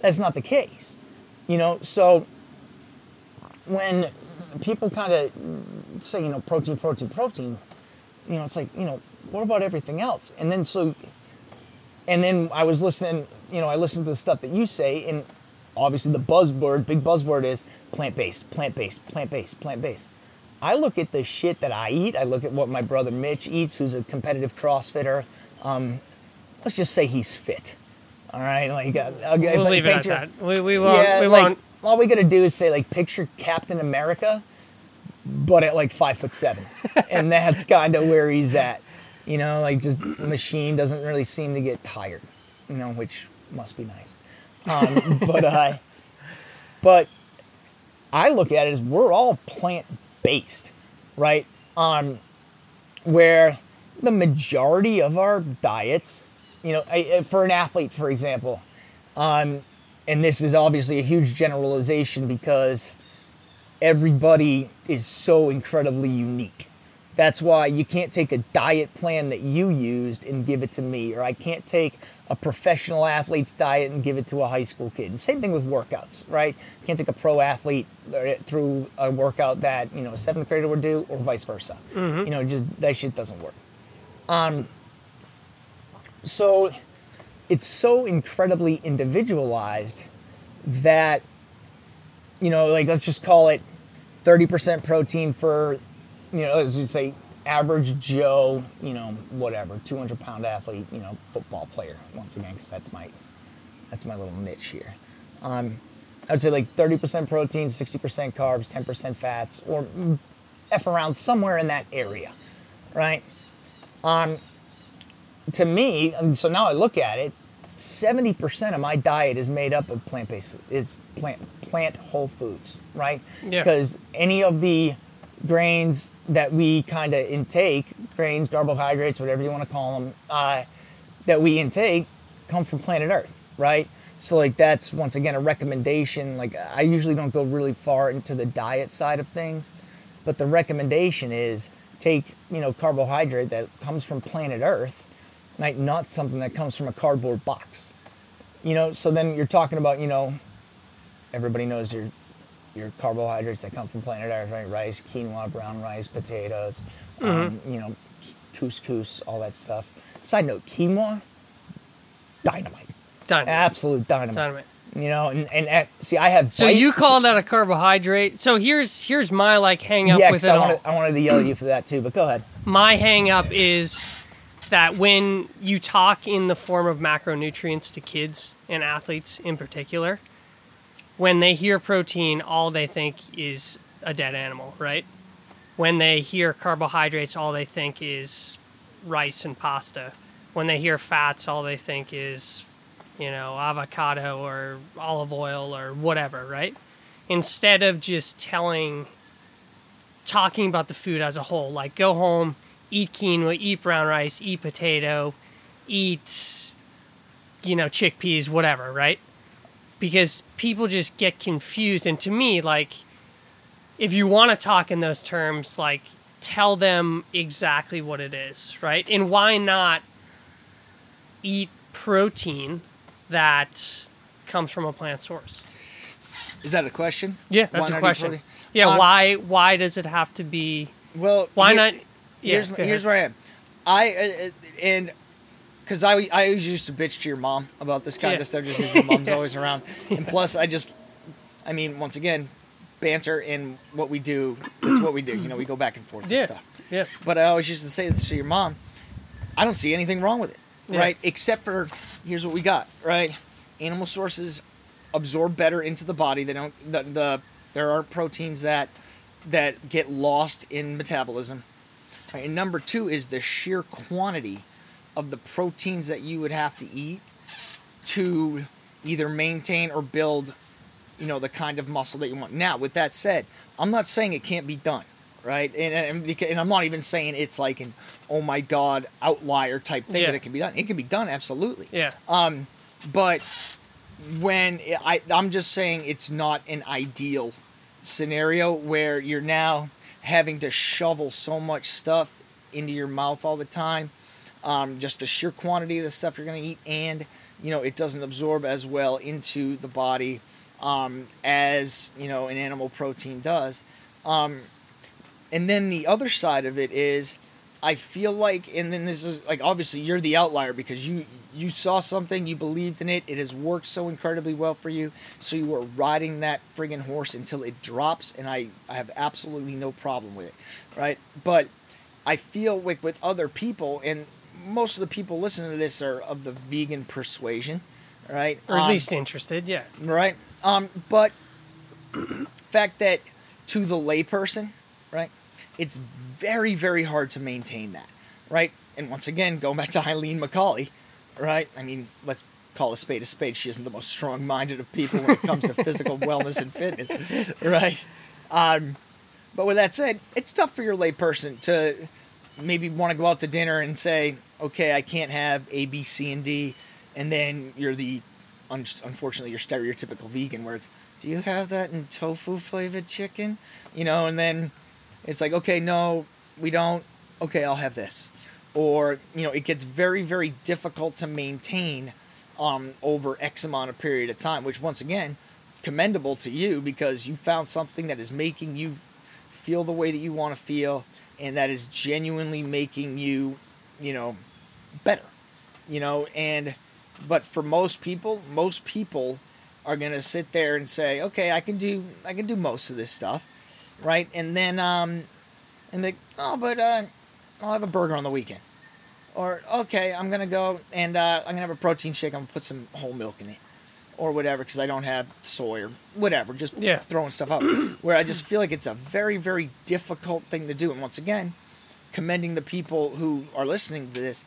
that's not the case, you know. So when people kind of say, you know, protein, protein, protein, you know, it's like, you know, what about everything else? And then so, and then I was listening, you know, I listened to the stuff that you say, and obviously the buzzword, big buzzword is plant based, plant based, plant based, plant based. I look at the shit that I eat. I look at what my brother Mitch eats, who's a competitive CrossFitter. Um, let's just say he's fit. All right, like uh, I'll, We'll leave it at that. We, we won't. yeah, we like won't. all we gotta do is say like picture Captain America, but at like five foot seven, and that's kind of where he's at. You know, like just machine doesn't really seem to get tired. You know, which must be nice. Um, but I, but I look at it as we're all plant based, right? Um, where the majority of our diets, you know, I- I- for an athlete, for example, um, and this is obviously a huge generalization because everybody is so incredibly unique. That's why you can't take a diet plan that you used and give it to me, or I can't take a professional athlete's diet and give it to a high school kid. And same thing with workouts, right? You can't take a pro athlete uh, through a workout that you know a seventh grader would do, or vice versa. You know, just that shit doesn't work. Um, so it's so incredibly individualized that you know like let's just call it 30% protein for, you know, as you say, average Joe, you know, whatever, 200 pound athlete, you know, football player. Once again, because that's my that's my little niche here. Um, I would say like 30% protein, 60% carbs, 10% fats, or f around somewhere in that area, right? Um, to me, so now I look at it, 70% of my diet is made up of plant-based food, is plant plant whole foods, right? Yeah. Because any of the grains that we kind of intake, grains, carbohydrates, whatever you want to call them, uh, that we intake come from planet Earth, right? So like that's once again a recommendation. Like I usually don't go really far into the diet side of things, but the recommendation is take you know carbohydrate that comes from planet Earth, like not something that comes from a cardboard box. You know, so then you're talking about you know, everybody knows your your carbohydrates that come from planet Earth, right? Rice, quinoa, brown rice, potatoes, um, you know, couscous, all that stuff. Side note, quinoa, dynamite, Dynamite. absolute dynamite. Dynamite. You know, and, and see, I have. So you call that a carbohydrate? So here's here's my like hang up yeah, with it I all. I wanted to yell at you for that too, but go ahead. my hang up is that when you talk in the form of macronutrients to kids and athletes in particular, when they hear protein, all they think is a dead animal, right? When they hear carbohydrates, all they think is rice and pasta. When they hear fats, all they think is, you know, avocado or olive oil or whatever, right? Instead of just telling talking about the food as a whole. Like go home, eat quinoa, eat brown rice, eat potato, eat you know, chickpeas, whatever, right? Because people just get confused and to me like if you want to talk in those terms, like tell them exactly what it is, right? And why not eat protein that comes from a plant source? Is that a question? Yeah, Why that's not a question. Yeah, Um, why why does it have to be Well, why here- not yeah, Here's here's where I am. I uh, and because I I always used to bitch to your mom about this kind Yeah. of stuff just because your mom's always around, and plus I just, I mean, once again, banter and what we do is what we do. You know, we go back and forth and Yeah. stuff. Yeah. But I always used to say this to your mom. I don't see anything wrong with it, Yeah. right? Except for here's what we got, right? Animal sources absorb better into the body. They don't. The, the there are proteins that that get lost in metabolism. Right? And number two is the sheer quantity of the proteins that you would have to eat to either maintain or build, you know, the kind of muscle that you want. Now, with that said, I'm not saying it can't be done, right? And, and, and I'm not even saying it's like an oh my god outlier type thing Yeah. that it can be done. It can be done absolutely. Yeah. Um, but when I, I'm just saying it's not an ideal scenario where you're now having to shovel so much stuff into your mouth all the time. Um, just the sheer quantity of the stuff you're going to eat, and you know it doesn't absorb as well into the body um, as you know an animal protein does. Um, and then the other side of it is, I feel like, and then this is like obviously you're the outlier because you you saw something, you believed in it, it has worked so incredibly well for you, so you are riding that friggin' horse until it drops, and I I have absolutely no problem with it, right? But I feel like with other people, and most of the people listening to this are of the vegan persuasion, right? Or at Um, least interested, yeah. right? Um, but fact that to the layperson, right, it's very, very hard to maintain that, right? And once again, going back to Eileen McCauley, right? I mean, let's call a spade a spade. She isn't the most strong-minded of people when it comes to physical wellness and fitness, right? Um, but with that said, it's tough for your layperson to maybe want to go out to dinner and say, okay, I can't have A, B, C, and D, and then you're the, un- unfortunately, you're stereotypical vegan where it's, do you have that in tofu flavored chicken? You know, and then it's like, okay, no, we don't. Okay, I'll have this. Or, you know, it gets very, very difficult to maintain um, over X amount of period of time, which once again, commendable to you because you found something that is making you feel the way that you want to feel and that is genuinely making you, you know, better. You know, and but for most people, most people are to sit there and say, "Okay, I can do I can do most of this stuff." right? And then um, and like, oh, but uh, I'll have a burger on the weekend. Or okay, I'm gonna go and uh, I'm gonna have a protein shake. I'm gonna put some whole milk in it, or whatever, because I don't have soy or whatever. Just Yeah. throwing stuff out. Where I just feel like it's a very, very difficult thing to do. And once again, commending the people who are listening to this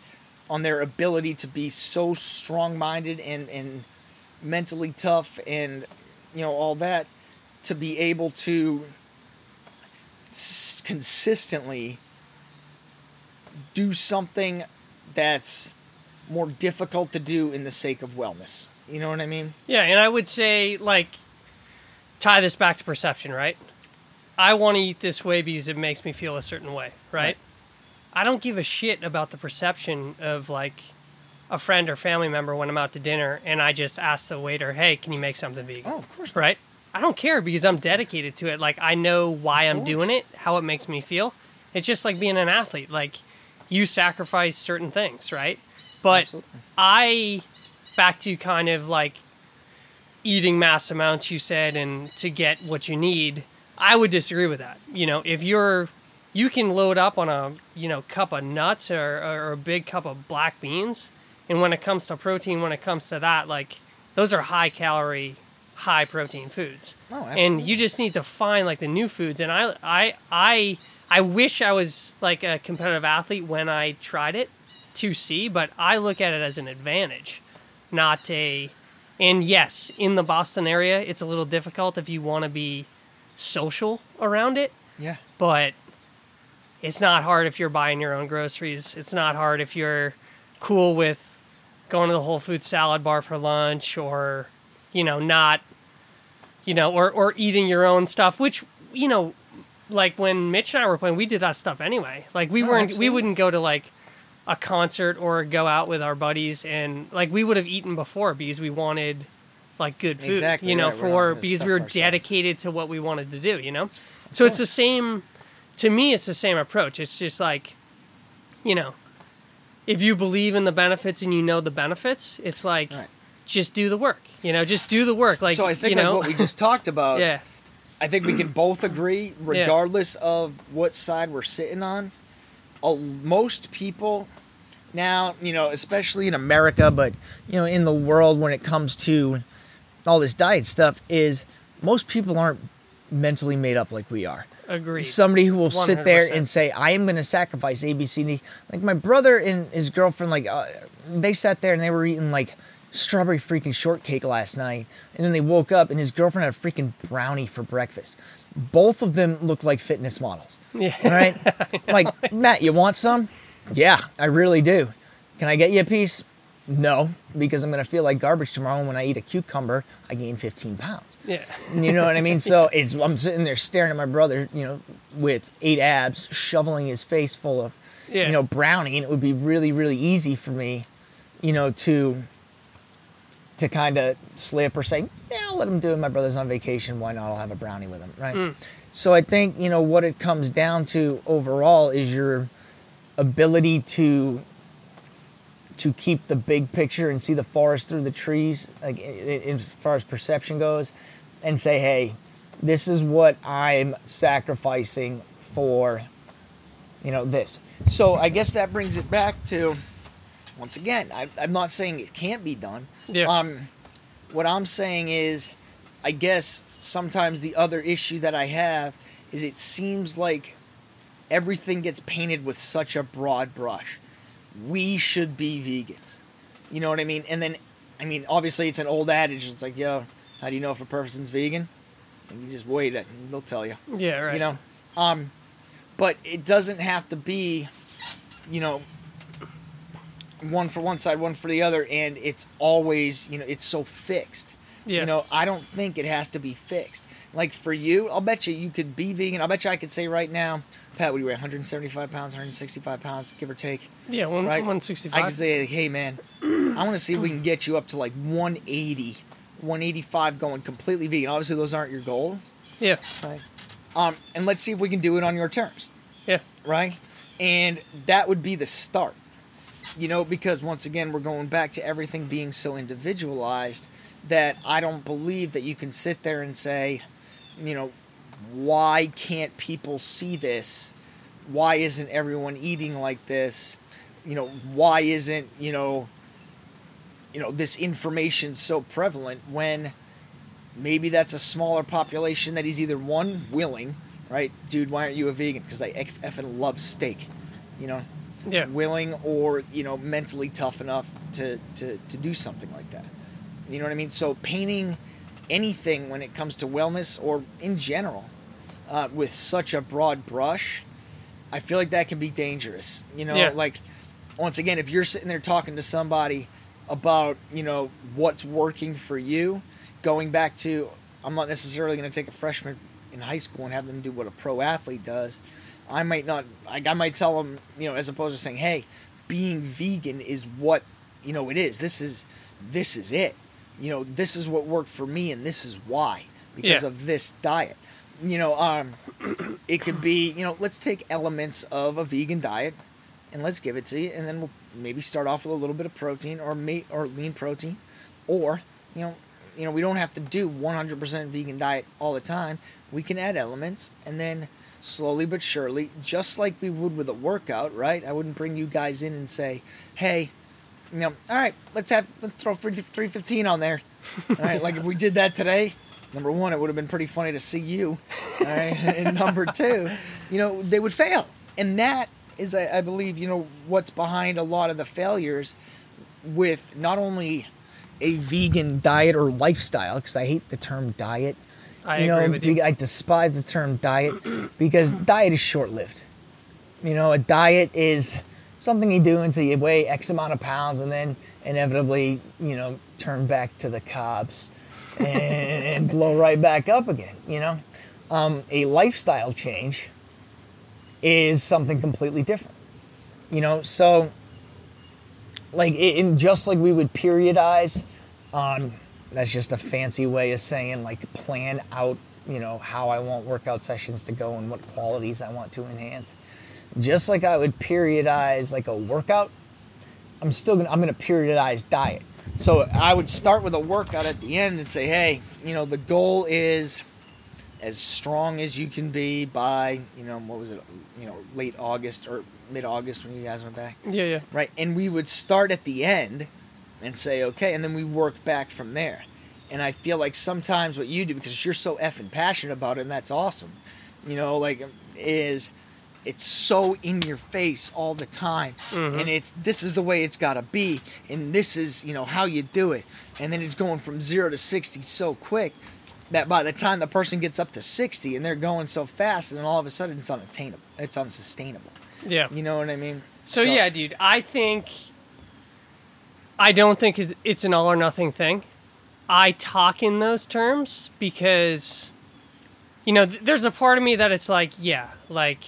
on their ability to be so strong-minded and and mentally tough and you know all that to be able to s- consistently do something that's more difficult to do in the sake of wellness. You know what I mean? Yeah, and I would say like tie this back to perception, right? I want to eat this way because it makes me feel a certain way, right? Right. I don't give a shit about the perception of like a friend or family member when I'm out to dinner and I just ask the waiter, "Hey, can you make something vegan?" Oh, of course. right? I don't care because I'm dedicated to it. Like I know why I'm doing it, how it makes me feel. It's just like being an athlete. Like you sacrifice certain things, right? But Absolutely. I back to kind of like eating mass amounts you said and to get what you need. I would disagree with that. You know, if you're you can load up on a you know cup of nuts or, or a big cup of black beans. And when it comes to protein when it comes to that like those are high calorie high protein foods. Oh, and you just need to find like the new foods. And i i i i wish i was like a competitive athlete when i tried it to see but i look at it as an advantage not a and yes in the boston area it's a little difficult if you want to be social around it. Yeah. but it's not hard if you're buying your own groceries. It's not hard if you're cool with going to the Whole Foods salad bar for lunch or, you know, not, you know, or, or eating your own stuff, which, you know, like when Mitch and I were playing, we did that stuff anyway. Like we Oh, weren't, absolutely. we wouldn't go to like a concert or go out with our buddies and like we would have eaten before because we wanted like good food, Exactly you know, right. For because we were ourselves. dedicated to what we wanted to do, you know? So it's the same to me it's the same approach. It's just like you know, if you believe in the benefits and you know the benefits, it's like Right. just do the work. You know, just do the work. Like so I think you like what we just talked about. yeah, I think we can both agree, regardless of what side we're sitting on. Uh, most people now, you know, especially in America, but you know, in the world when it comes to all this diet stuff, is most people aren't mentally made up like we are. agree. Somebody who will sit there and say, "I am going to sacrifice A, B, C, D." Like my brother and his girlfriend, like uh, they sat there and they were eating like strawberry freaking shortcake last night, and then they woke up and his girlfriend had a freaking brownie for breakfast. Both of them look like fitness models. Yeah. All right. like Matt, you want some? Yeah, I really do. Can I get you a piece? No, because I'm going to feel like garbage tomorrow. And when I eat a cucumber, I gain 15 pounds. yeah, You know what I mean? So it's, I'm sitting there staring at my brother, you know, with eight abs, shoveling his face full of, yeah, you know, brownie, and it would be really, really easy for me, you know, to to kind of slip or say, yeah, I'll let him do it. My brother's on vacation. Why not? I'll have a brownie with him, right? Mm. So I think you know what it comes down to overall is your ability to to keep the big picture and see the forest through the trees, like as far as perception goes, and say, hey, this is what I'm sacrificing for, you know, this. So I guess that brings it back to, once again, I, I'm not saying it can't be done. yeah. Um, what I'm saying is, I guess sometimes the other issue that I have is it seems like everything gets painted with such a broad brush. We should be vegans. You know what I mean? And then, I mean, obviously it's an old adage. It's like, yo, how do you know if a person's vegan? And you just wait it, and they'll tell you yeah, right. you know um but it doesn't have to be you know one for one side one for the other and it's always you know it's so fixed yeah, you know i don't think it has to be fixed like for you i'll bet you you could be vegan i'll bet you i could say right now pat what do you weigh 175 pounds 165 pounds give or take yeah, one right one i sixty five. could say hey man i want to see if we can get you up to like 180 185 going completely vegan obviously those aren't your goals Yeah, Right. um, and let's see if we can do it on your terms yeah, right? And that would be the start. You know, because once again, we're going back to everything being so individualized that I don't believe that you can sit there and say, you know, why can't people see this? Why isn't everyone eating like this? You know, why isn't, you know, you know, this information so prevalent when maybe that's a smaller population that is either one willing, right? Dude, why aren't you a vegan? Because I eff- effing love steak, you know, Yeah. willing or you know mentally tough enough to, to to do something like that. You know what I mean? So painting anything when it comes to wellness or in general uh, with such a broad brush, I feel like that can be dangerous. You know, Yeah. like once again, if you're sitting there talking to somebody about you know what's working for you, going back to I'm not necessarily going to take a freshman in high school and have them do what a pro athlete does. I might not. Like I might tell them, you know, as opposed to saying, "Hey, being vegan is what you know it is. This is this is it. You know, this is what worked for me, and this is why because Yeah. of this diet." You know, um, it could be, you know, let's take elements of a vegan diet and let's give it to you, and then we'll maybe start off with a little bit of protein or meat or lean protein, or you know, you know, we don't have to do 100% vegan diet all the time. We can add elements, and then slowly but surely, just like we would with a workout, right? I wouldn't bring you guys in and say, "Hey, you know, all right, let's have let's throw 315 on there." All right, like if we did that today, number one, it would have been pretty funny to see you. All right, and number two, you know, they would fail, and that is, I, I believe, you know, what's behind a lot of the failures with not only a vegan diet or lifestyle, because I hate the term diet. I you agree know, with you. I despise the term diet because diet is short-lived. You know, a diet is something you do until you weigh X amount of pounds, and then inevitably, you know, turn back to the cobs and, and blow right back up again. You know, um, a lifestyle change is something completely different. You know, so like and just like we would periodize, um, that's just a fancy way of saying like plan out, you know, how I want workout sessions to go and what qualities I want to enhance. Just like I would periodize like a workout, I'm still gonna I'm gonna periodize diet. So I would start with a workout at the end and say, hey, you know, the goal is as strong as you can be by, you know, what was it, you know, late August or mid August when you guys went back yeah, yeah. right? And we would start at the end and say, okay, and then we work back from there. And I feel like sometimes what you do, because you're so effing passionate about it, and that's awesome, you know, like, is it's so in your face all the time. Mm-hmm. And it's this is the way it's got to be, and this is, you know, how you do it. And then it's going from zero to 60 so quick that by the time the person gets up to 60 and they're going so fast, and then all of a sudden it's unattainable, it's unsustainable. Yeah. You know what I mean? So, yeah, dude, I think I don't think it's an all or nothing thing. I talk in those terms because you know, th- there's a part of me that it's like, yeah, like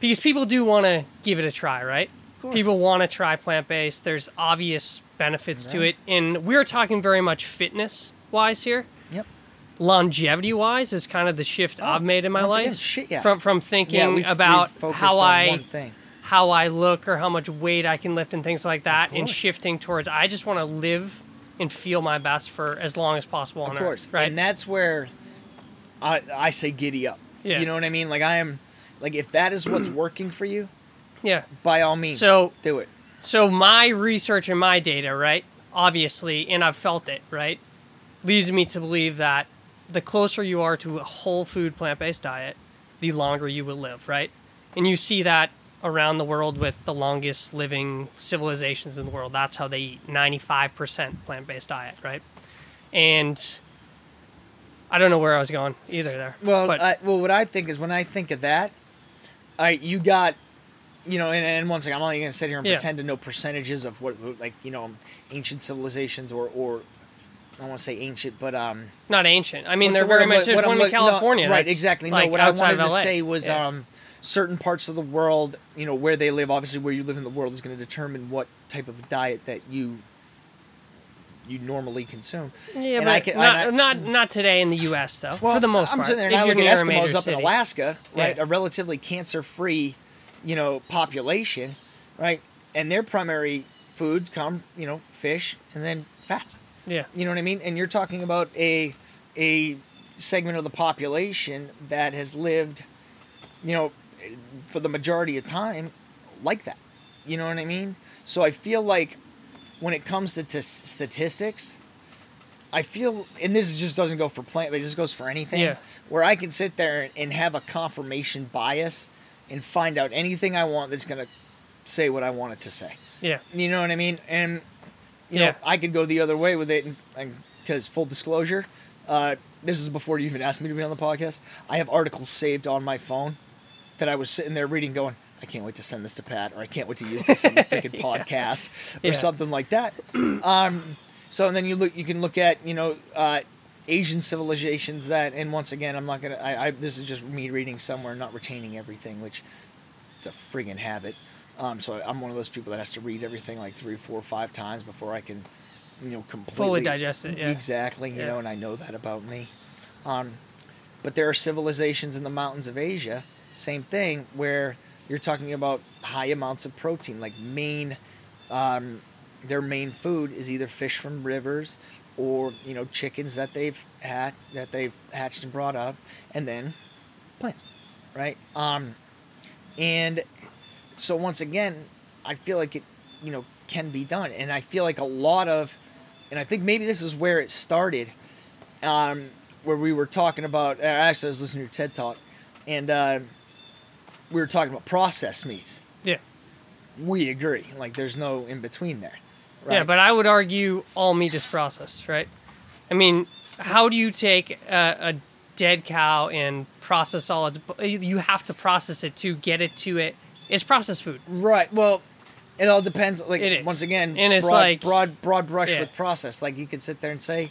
because people do want to give it a try, right? course. People want to try plant-based. There's obvious benefits to it and we're talking very much fitness wise here. Yep. Longevity wise is kind of the shift Oh, I've made in my life again, shit, yeah. from from thinking Yeah, we've- about we've how I thing. how I look or how much weight I can lift and things like that, and shifting towards I just want to live and feel my best for as long as possible on Of course, Earth, right? and that's where I I say giddy up. Yeah. You know what I mean? Like I am, like if that is what's working for you, yeah. by all means, So- do it. So my research and my data, right? Obviously, and I've felt it, right? Leads me to believe that the closer you are to a whole food plant-based diet, the longer you will live, right? And you see that around the world with the longest living civilizations in the world. That's how they eat 95% plant-based diet, right? And I don't know where I was going either there. Well, but I, well, what I think is when I think of that, all right, you got, you know, and, and once again, I'm not even gonna sit here and Yeah. pretend to know percentages of what, like, you know, ancient civilizations or, or I want to say ancient, but um, not ancient. I mean, they're the very much there's what one in look- no, California. right? Exactly. like, no, what I wanted to say was Yeah. um, certain parts of the world, you know, where they live. Obviously, where you live in the world is going to determine what type of diet that you you normally consume. Yeah, And but I can- not, and not not today in the U.S. though. Well, for the most I'm part, sitting there and if I look at Eskimos up in. Alaska, right? Yeah. A relatively cancer-free, you know, population, right? And their primary foods come, you know, fish and then fats. Yeah, You know what I mean? And you're talking about a a segment of the population that has lived, you know, for the majority of time like that. You know what I mean? So I feel like when it comes to t- statistics, I feel, and this just doesn't go for plant, but it just goes for anything. Yeah. Where I can sit there and have a confirmation bias and find out anything I want that's going to say what I want it to say. Yeah. You know what I mean? And you Yeah. know, I could go the other way with it, and because full disclosure, uh, this is before you even asked me to be on the podcast. I have articles saved on my phone that I was sitting there reading, going, I can't wait to send this to Pat, or I can't wait to use this on the freaking podcast, or Yeah. something like that. Um, so and then you look, you can look at you know uh, Asian civilizations that, and once again, I'm not gonna. I, I this is just me reading somewhere, not retaining everything, which it's a friggin' habit. Um, so I'm one of those people that has to read everything like three, four, five times before I can, you know, completely Fully digest it, yeah. Exactly, you Yeah. know, and I know that about me. Um, but there are civilizations in the mountains of Asia, same thing, where you're talking about high amounts of protein, like main, um, their main food is either fish from rivers or you know chickens that they've had that they've hatched and brought up, and then plants, right? Um, and so once again, I feel like it, you know, can be done, and I feel like a lot of, and I think maybe this is where it started, um, where we were talking about. uh, Actually, I was listening to TED talk, and uh, we were talking about processed meats. Yeah. We agree, like there's no in between there. Right? Yeah, but I would argue all meat is processed, right? I mean, how do you take a, a dead cow and process all its? You have to process it to get it to it. It's processed food. Right. Well, it all depends. Like once again, And it's broad, like- broad, broad brush Yeah. with process. Like you could sit there and say,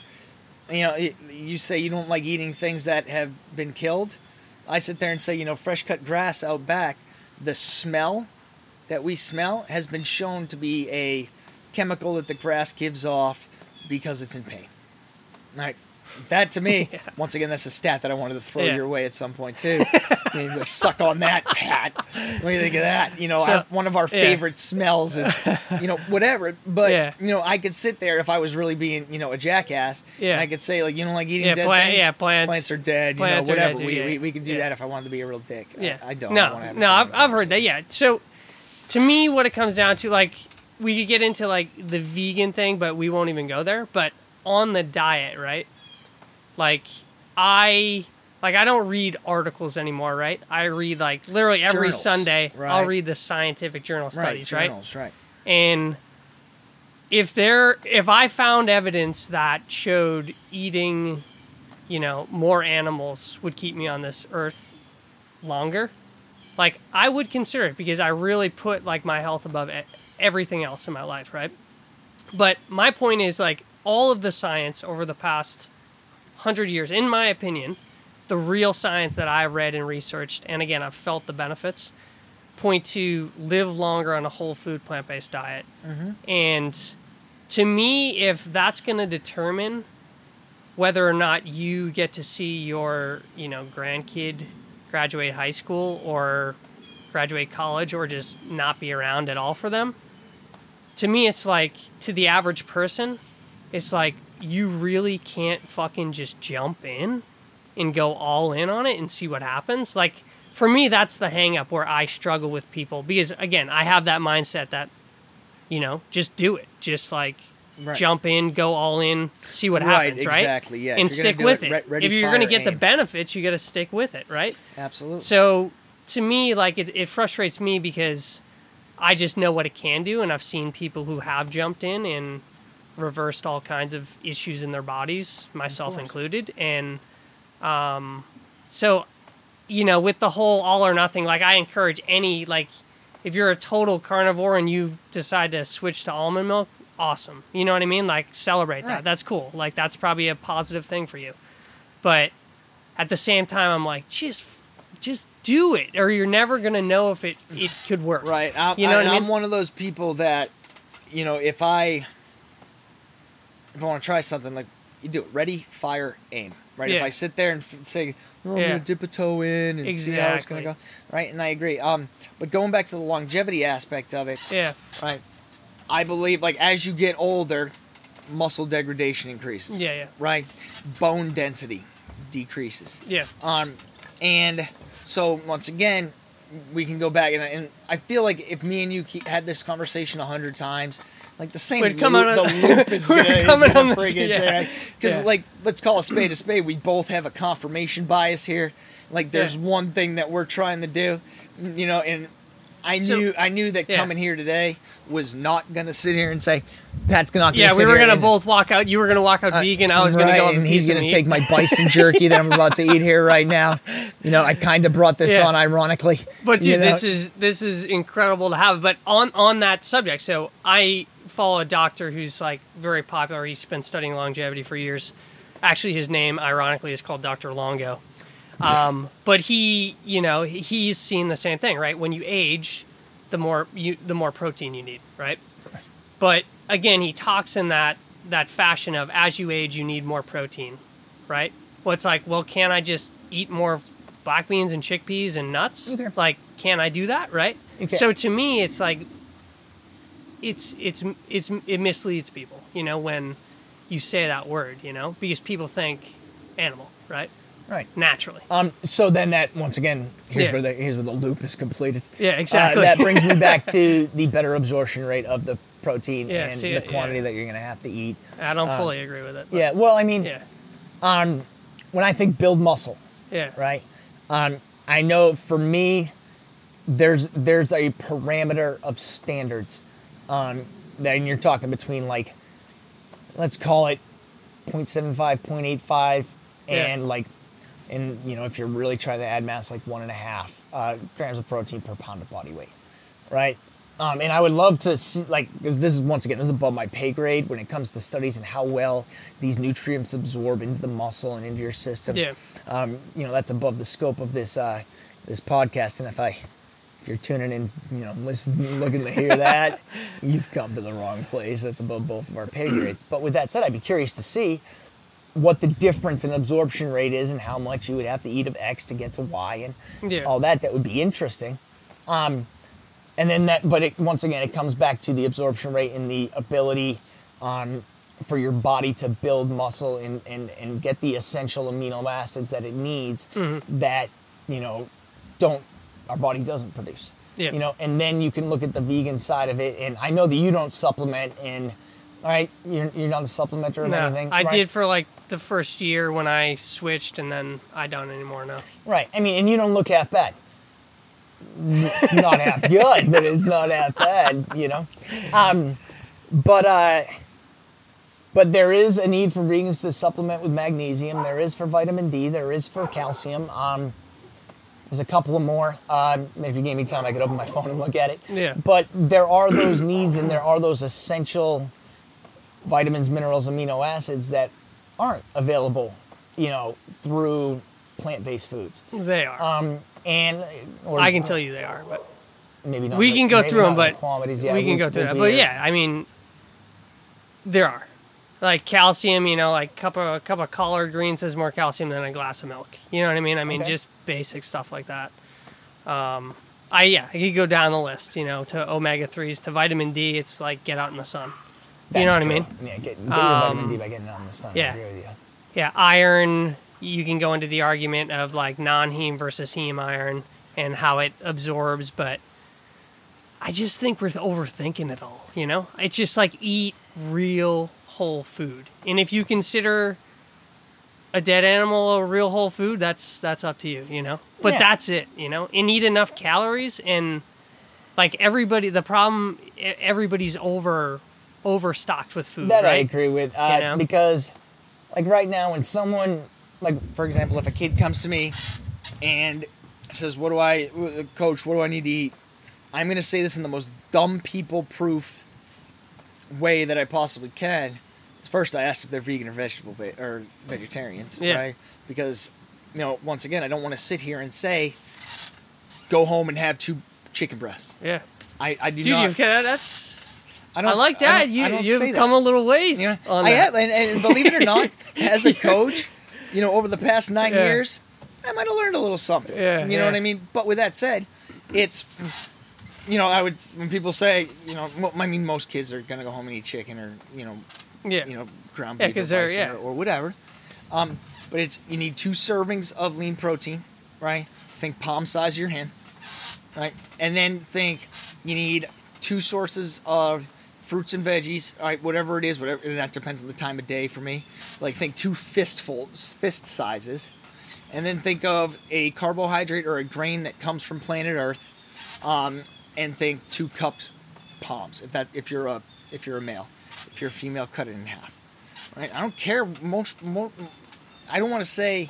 you know, you say you don't like eating things that have been killed. I sit there and say, you know, fresh cut grass out back, the smell that we smell has been shown to be a chemical that the grass gives off because it's in pain. Right. That to me, once again, that's a stat that I wanted to throw Yeah. your way at some point too. Like, suck on that, Pat. What do you think of that? You know, So- our, one of our yeah. favorite smells is, you know, whatever. But Yeah. you know, I could sit there if I was really being, you know, a jackass. Yeah. And I could say like, you don't like eating Yeah, dead plant- things. yeah, plants- Plants are dead. plants you know, dead whatever. too, we, yeah. we we can do Yeah. that if I wanted to be a real dick. I- Yeah, I, don't. I No, wanna have no, I've, I've heard that. Yeah. So, to me, what it comes down to, like, we could get into like the vegan thing, but we won't even go there. But on the diet, right? Like, I like I don't read articles anymore, right? I read like literally every Journals, Sunday. I'll read the scientific journal studies, right? Journals. Right. And if there if I found evidence that showed eating, you know, more animals would keep me on this earth longer, like I would consider it because I really put like my health above everything else in my life, right? But my point is like all of the science over the past 100 years in my opinion, the real science that I've read and researched and again I've felt the benefits point to live longer on a whole food plant based diet. Mm-hmm. And to me, if that's going to determine whether or not you get to see your, you know, grandkid graduate high school or graduate college or just not be around at all for them, to me, it's like to the average person, it's like you really can't fucking just jump in and go all in on it and see what happens. Like for me, that's the hang up where I struggle with people because again, I have that mindset that, you know, just do it. Just like Right. jump in, go all in, see what Right, happens, right? exactly, yeah. And stick with it, it. re- ready, if you're going to get the benefits, you got to stick with it, right? Absolutely. So to me, like it, it frustrates me because I just know what it can do, and I've seen people who have jumped in and reversed all kinds of issues in their bodies, myself included. And um, so, you know, with the whole all or nothing, like I encourage any like if you're a total carnivore and you decide to switch to almond milk, awesome. You know what I mean? Like celebrate that. That's cool. Like that's probably a positive thing for you. But at the same time, I'm like, just just do it, or you're never gonna know if it it could work. Right. I'm, You know I, what I I'm one of those people that, you know, if I if I want to try something, like you do it, ready, fire, aim. Right. If I sit there and f- say, oh, I'm gonna dip a toe in and see how it's gonna go. Right. And I agree. Um, but going back to the longevity aspect of it, Yeah. right? I believe like as you get older, muscle degradation increases. Yeah. Yeah. Right. Bone density decreases. Yeah. Um, and so once again, we can go back and, and I feel like if me and you keep, had this conversation a hundred times, like the same loop, come of- the loop is We're gonna, is coming gonna on this- friggin' yeah. because Yeah. like let's call a spade a spade. We both have a confirmation bias here. Like there's Yeah. one thing that we're trying to do, you know, and I So- knew I knew that yeah. coming here today was not gonna sit here and say Pat's gonna Yeah, we were gonna both walk out. You were gonna walk out uh, vegan. I was gonna go and he's gonna take my bison jerky that I'm about to eat here right now. You know, I kind of brought this Yeah. on ironically. But dude, you know? this is this is incredible to have. But on on that subject, so I follow a doctor who's like very popular. He's been studying longevity for years. Actually, his name, ironically, is called Doctor Longo. Um, but he, you know, he's seen the same thing, right? When you age, the more you the more protein you need, right? But again, he talks in that that fashion of as you age, you need more protein, right? Well, it's like, well, can I just eat more black beans and chickpeas and nuts? Okay. Like, can I do that, right? Can. So to me, it's like, it's it's it's it misleads people, you know, when you say that word, you know, because people think animal, right? right. Naturally. Um. So then that once again, here's Yeah. where the here's where the loop is completed. Yeah, Uh, exactly. that brings me back to the better absorption rate of the protein Yeah, and see, the yeah. quantity that you're gonna have to eat. I don't fully agree with it. but- Yeah. Well, I mean, Yeah. um, when I think build muscle, Yeah. right? Um, I know for me, there's there's a parameter of standards. Um, that you're talking between like, let's call it 0.75, 0.85, Yeah. and like, and you know if you're really trying to add mass, like one and a half uh, grams of protein per pound of body weight, right? Um, and I would love to see, like, because this is once again, this is above my pay grade when it comes to studies and how well these nutrients absorb into the muscle and into your system Yeah. um, you know that's above the scope of this uh, this podcast. And if I you're tuning in, you know, listening, looking to hear that, you've come to the wrong place. That's above both of our pay grades. But with that said, I'd be curious to see what the difference in absorption rate is and how much you would have to eat of X to get to Y and Yeah. all that. That would be interesting. Um, and then that, but it, once again, it comes back to the absorption rate and the ability um, for your body to build muscle and, and, and get the essential amino acids that it needs Mm-hmm. that, you know, don't, our body doesn't produce. Yeah. You know, and then you can look at the vegan side of it. And I know that you don't supplement and, all right, you're, you're not a supplementer or No, anything. I right? did for like the first year when I switched, and then I don't anymore now. Right. I mean, and you don't look half bad. Not half good, but it's not half bad, you know. Um, but uh, but there is a need for vegans to supplement with magnesium. There is for vitamin D. There is for calcium. Um, there's a couple of more. Um, if you gave me time, I could open my phone and look at it. Yeah. But there are those needs, and there are those essential vitamins, minerals, amino acids that aren't available, you know, through plant-based foods. They are. Um, and or, I can tell you they are, but maybe not. we can go through them. But. Yeah, we can we'll- go through that. But yeah, I mean, there are like calcium. You know, like cup of a cup of collard greens has more calcium than a glass of milk. You know what I mean? I mean, Okay. just basic stuff like that. Um, I yeah, I could go down the list. You know, to omega threes, to vitamin D. It's like get out in the sun. you know what That's I mean? Yeah, get, get your vitamin Um, D by getting out in the sun. yeah. I agree with you. Yeah, iron. You can go into the argument of like non-heme versus heme iron and how it absorbs, but I just think we're overthinking it all. You know, it's just like eat real whole food, and if you consider a dead animal a real whole food, that's that's up to you. You know, but Yeah. that's it. You know, and eat enough calories and like everybody. The problem, everybody's over overstocked with food. That I agree with uh, You know? because, like right now, when someone like For example, if a kid comes to me and says, "What do I, coach? What do I need to eat?" I'm gonna say this in the most dumb people proof way that I possibly can. First, I asked if they're vegan or vegetable ba- or vegetarians, Yeah. right? Because you know, once again, I don't want to sit here and say, "Go home and have two chicken breasts." Yeah, I, I do dude, not. that's. I, I like that. I you you've that. come a little ways. Yeah, I have, and, and believe it or not, as a coach, you know, over the past nine Yeah. years, I might have learned a little something. Yeah, you know what I mean. But with that said, it's, you know, I would when people say, you know, I mean, most kids are gonna go home and eat chicken or you know, Yeah. you know, ground Yeah, or, bison yeah. or, or whatever. Um, but it's you need two servings of lean protein, right? Think palm size of your hand, right? And then think you need two sources of fruits and veggies, right? whatever it is, whatever and that depends on the time of day for me. Like think two fistfuls, fist sizes, and then think of a carbohydrate or a grain that comes from planet Earth, um, and think two cupped palms. If that if you're a if you're a male, if you're a female, cut it in half. Right? I don't care most. most I don't want to say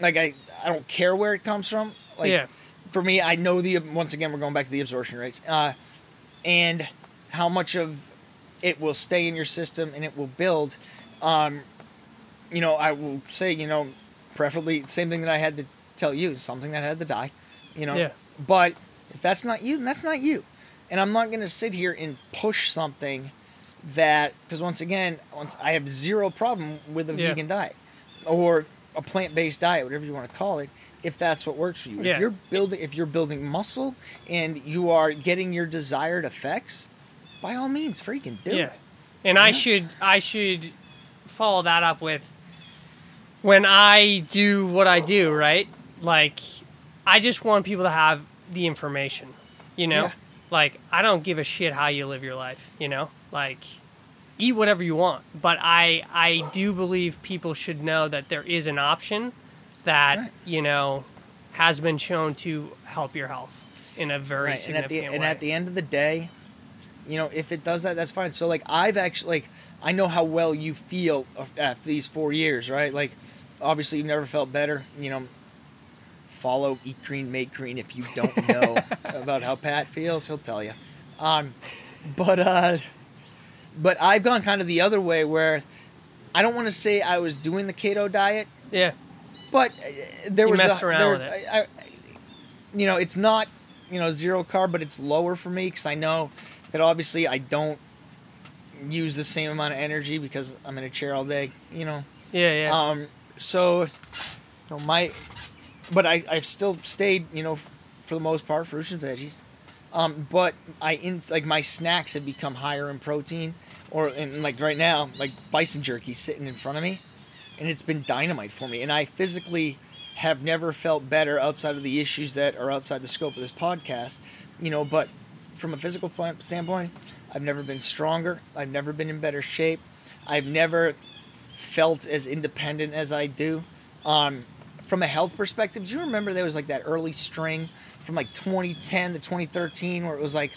like I I don't care where it comes from. Like Yeah. for me, I know the once again we're going back to the absorption rates, uh, and how much of it will stay in your system and it will build. Um, you know, I will say, you know, preferably same thing that I had to tell you, something that had to die. You know, Yeah. but if that's not you, then that's not you. And I'm not going to sit here and push something that because once again, once I have zero problem with a Yeah. vegan diet or a plant-based diet, whatever you want to call it, if that's what works for you. Yeah. If you're building if you're building muscle and you are getting your desired effects, by all means, freaking do yeah. it. And I should I should follow that up with when I do what I do, right? Like I just want people to have the information, you know? Yeah. Like I don't give a shit how you live your life, you know? Like eat whatever you want, but I I do believe people should know that there is an option that, Right. you know, has been shown to help your health in a very Right, and at the significant and at the end of the day, you know, if it does that, that's fine. So like I've actually like I know how well you feel after these four years, right? Like obviously you've never felt better. You know, follow Eat Green, Make Green. If you don't know about how Pat feels, he'll tell you. Um, but uh, but I've gone kind of the other way where I don't want to say I was doing the keto diet, yeah. but uh, there You was messed a, around there with it. I, I, you know, it's not you know zero carb, but it's lower for me because I know that obviously I don't use the same amount of energy because I'm in a chair all day. You know, Yeah, yeah. um, so you know, my, but I I've still stayed you know for the most part fruits and veggies. Um, but I in like my snacks have become higher in protein, or in like right now, like bison jerky sitting in front of me, and it's been dynamite for me. And I physically have never felt better outside of the issues that are outside the scope of this podcast, you know. But from a physical point- standpoint, I've never been stronger. I've never been in better shape. I've never felt as independent as I do. Um, from a health perspective, do you remember there was like that early string from like 2010 to 2013 where it was like,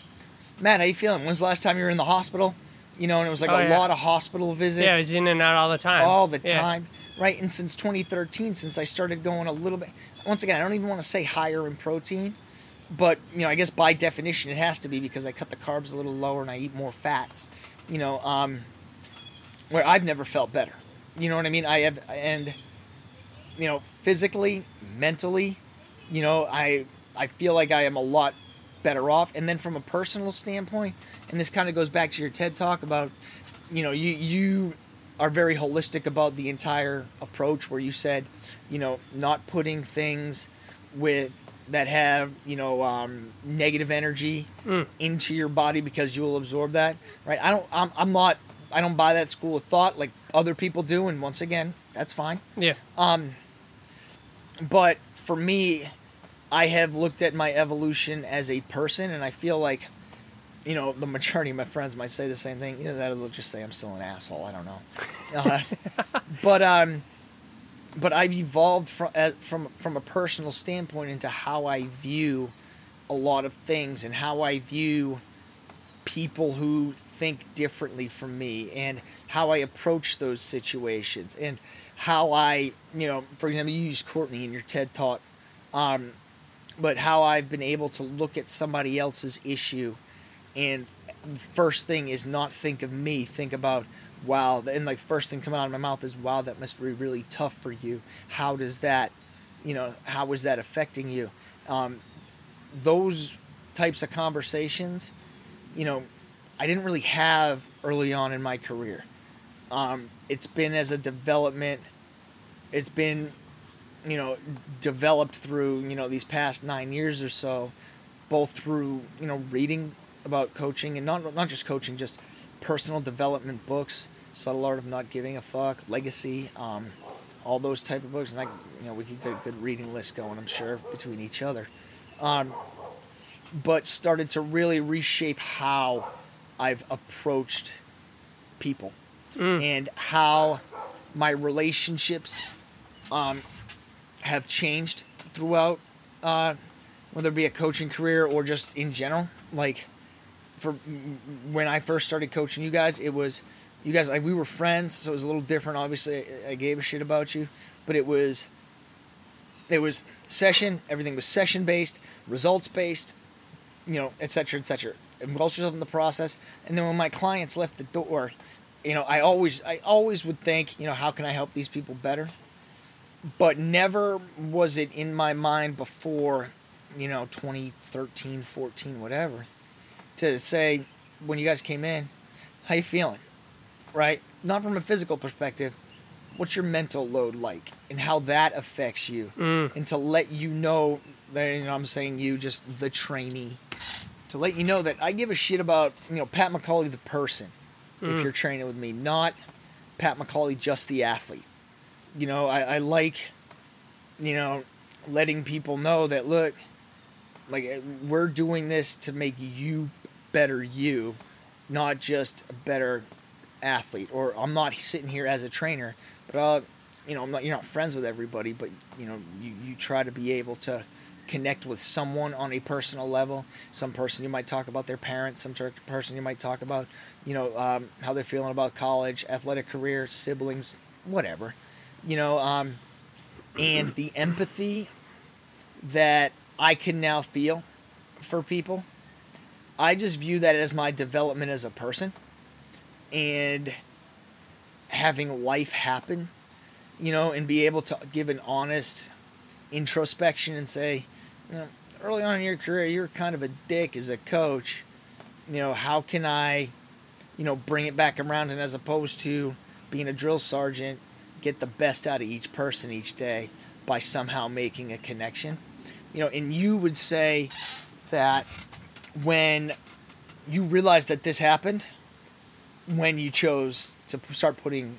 Matt, how you feeling? When's the last time you were in the hospital? You know, and it was like Oh, a yeah. lot of hospital visits yeah, it's in and out all the time. all the Yeah. time, right? And since 2013, since I started going a little bit, once again, I don't even want to say higher in protein, but you know, I guess by definition it has to be because I cut the carbs a little lower and I eat more fats. You know, um, where I've never felt better. You know what I mean? I have, and you know, physically, mentally, you know, I I feel like I am a lot better off. And then from a personal standpoint, and this kind of goes back to your TED talk about, you know, you you are very holistic about the entire approach where you said, you know, not putting things with that have you know um, negative energy Mm. into your body because you will absorb that right i don't I'm, I'm not i don't buy that school of thought like other people do and once again that's fine Yeah. um, but for me, I have looked at my evolution as a person, and I feel like, you know, the majority of my friends might say the same thing. You know, that'll just say I'm still an asshole. I don't know. Uh, but um, but I've evolved from uh, from from a personal standpoint into how I view a lot of things and how I view people who think differently from me and how I approach those situations and how I, you know, for example, you use Courtney in your TED talk, um, but how I've been able to look at somebody else's issue and first thing is not think of me, think about, wow, and like first thing coming out of my mouth is, wow, that must be really tough for you. How does that, you know, how is that affecting you? Um, those types of conversations, you know, I didn't really have early on in my career. Um, it's been as a development. It's been, you know, developed through you know these past nine years or so, both through you know reading about coaching and not not just coaching, just personal development books, subtle art of not giving a fuck, legacy, um, all those type of books, and I, you know, we could get a good reading list going. I'm sure between each other, um, but started to really reshape how I've approached people and how my relationships um, have changed throughout, uh, whether it be a coaching career or just in general. Like, for when I first started coaching you guys, it was you guys like we were friends, so it was a little different. Obviously, I gave a shit about you, but it was it was session. Everything was session based, results based, you know, etc., cetera, et cetera. Involve yourself in the process, and then when my clients left the door, you know, I always I always would think, you know, how can I help these people better? But never was it in my mind before, you know, 2013, 14, whatever, to say when you guys came in, how you feeling? Right? Not from a physical perspective. What's your mental load like and how that affects you? Mm. And to let you know that you know, I'm saying you just the trainee. To let you know that I give a shit about, you know, Pat McCauley the person if you're training with me, not Pat McCauley just the athlete. You know, I, I like, you know, letting people know that look, like we're doing this to make you better you, not just a better athlete. Or I'm not sitting here as a trainer, but uh, you know, not, you're not friends with everybody, but you know, you, you try to be able to connect with someone on a personal level. Some person you might talk about their parents. Some person you might talk about, you know, um, how they're feeling about college, athletic career, siblings, whatever. You know, um, and the empathy that I can now feel for people. I just view that as my development as a person and having life happen, you know, and be able to give an honest introspection and say, you know, early on in your career, you're kind of a dick as a coach. You know, how can I, you know, bring it back around and as opposed to being a drill sergeant, get the best out of each person each day by somehow making a connection. You know, and you would say that when you realized that this happened, when you chose to start putting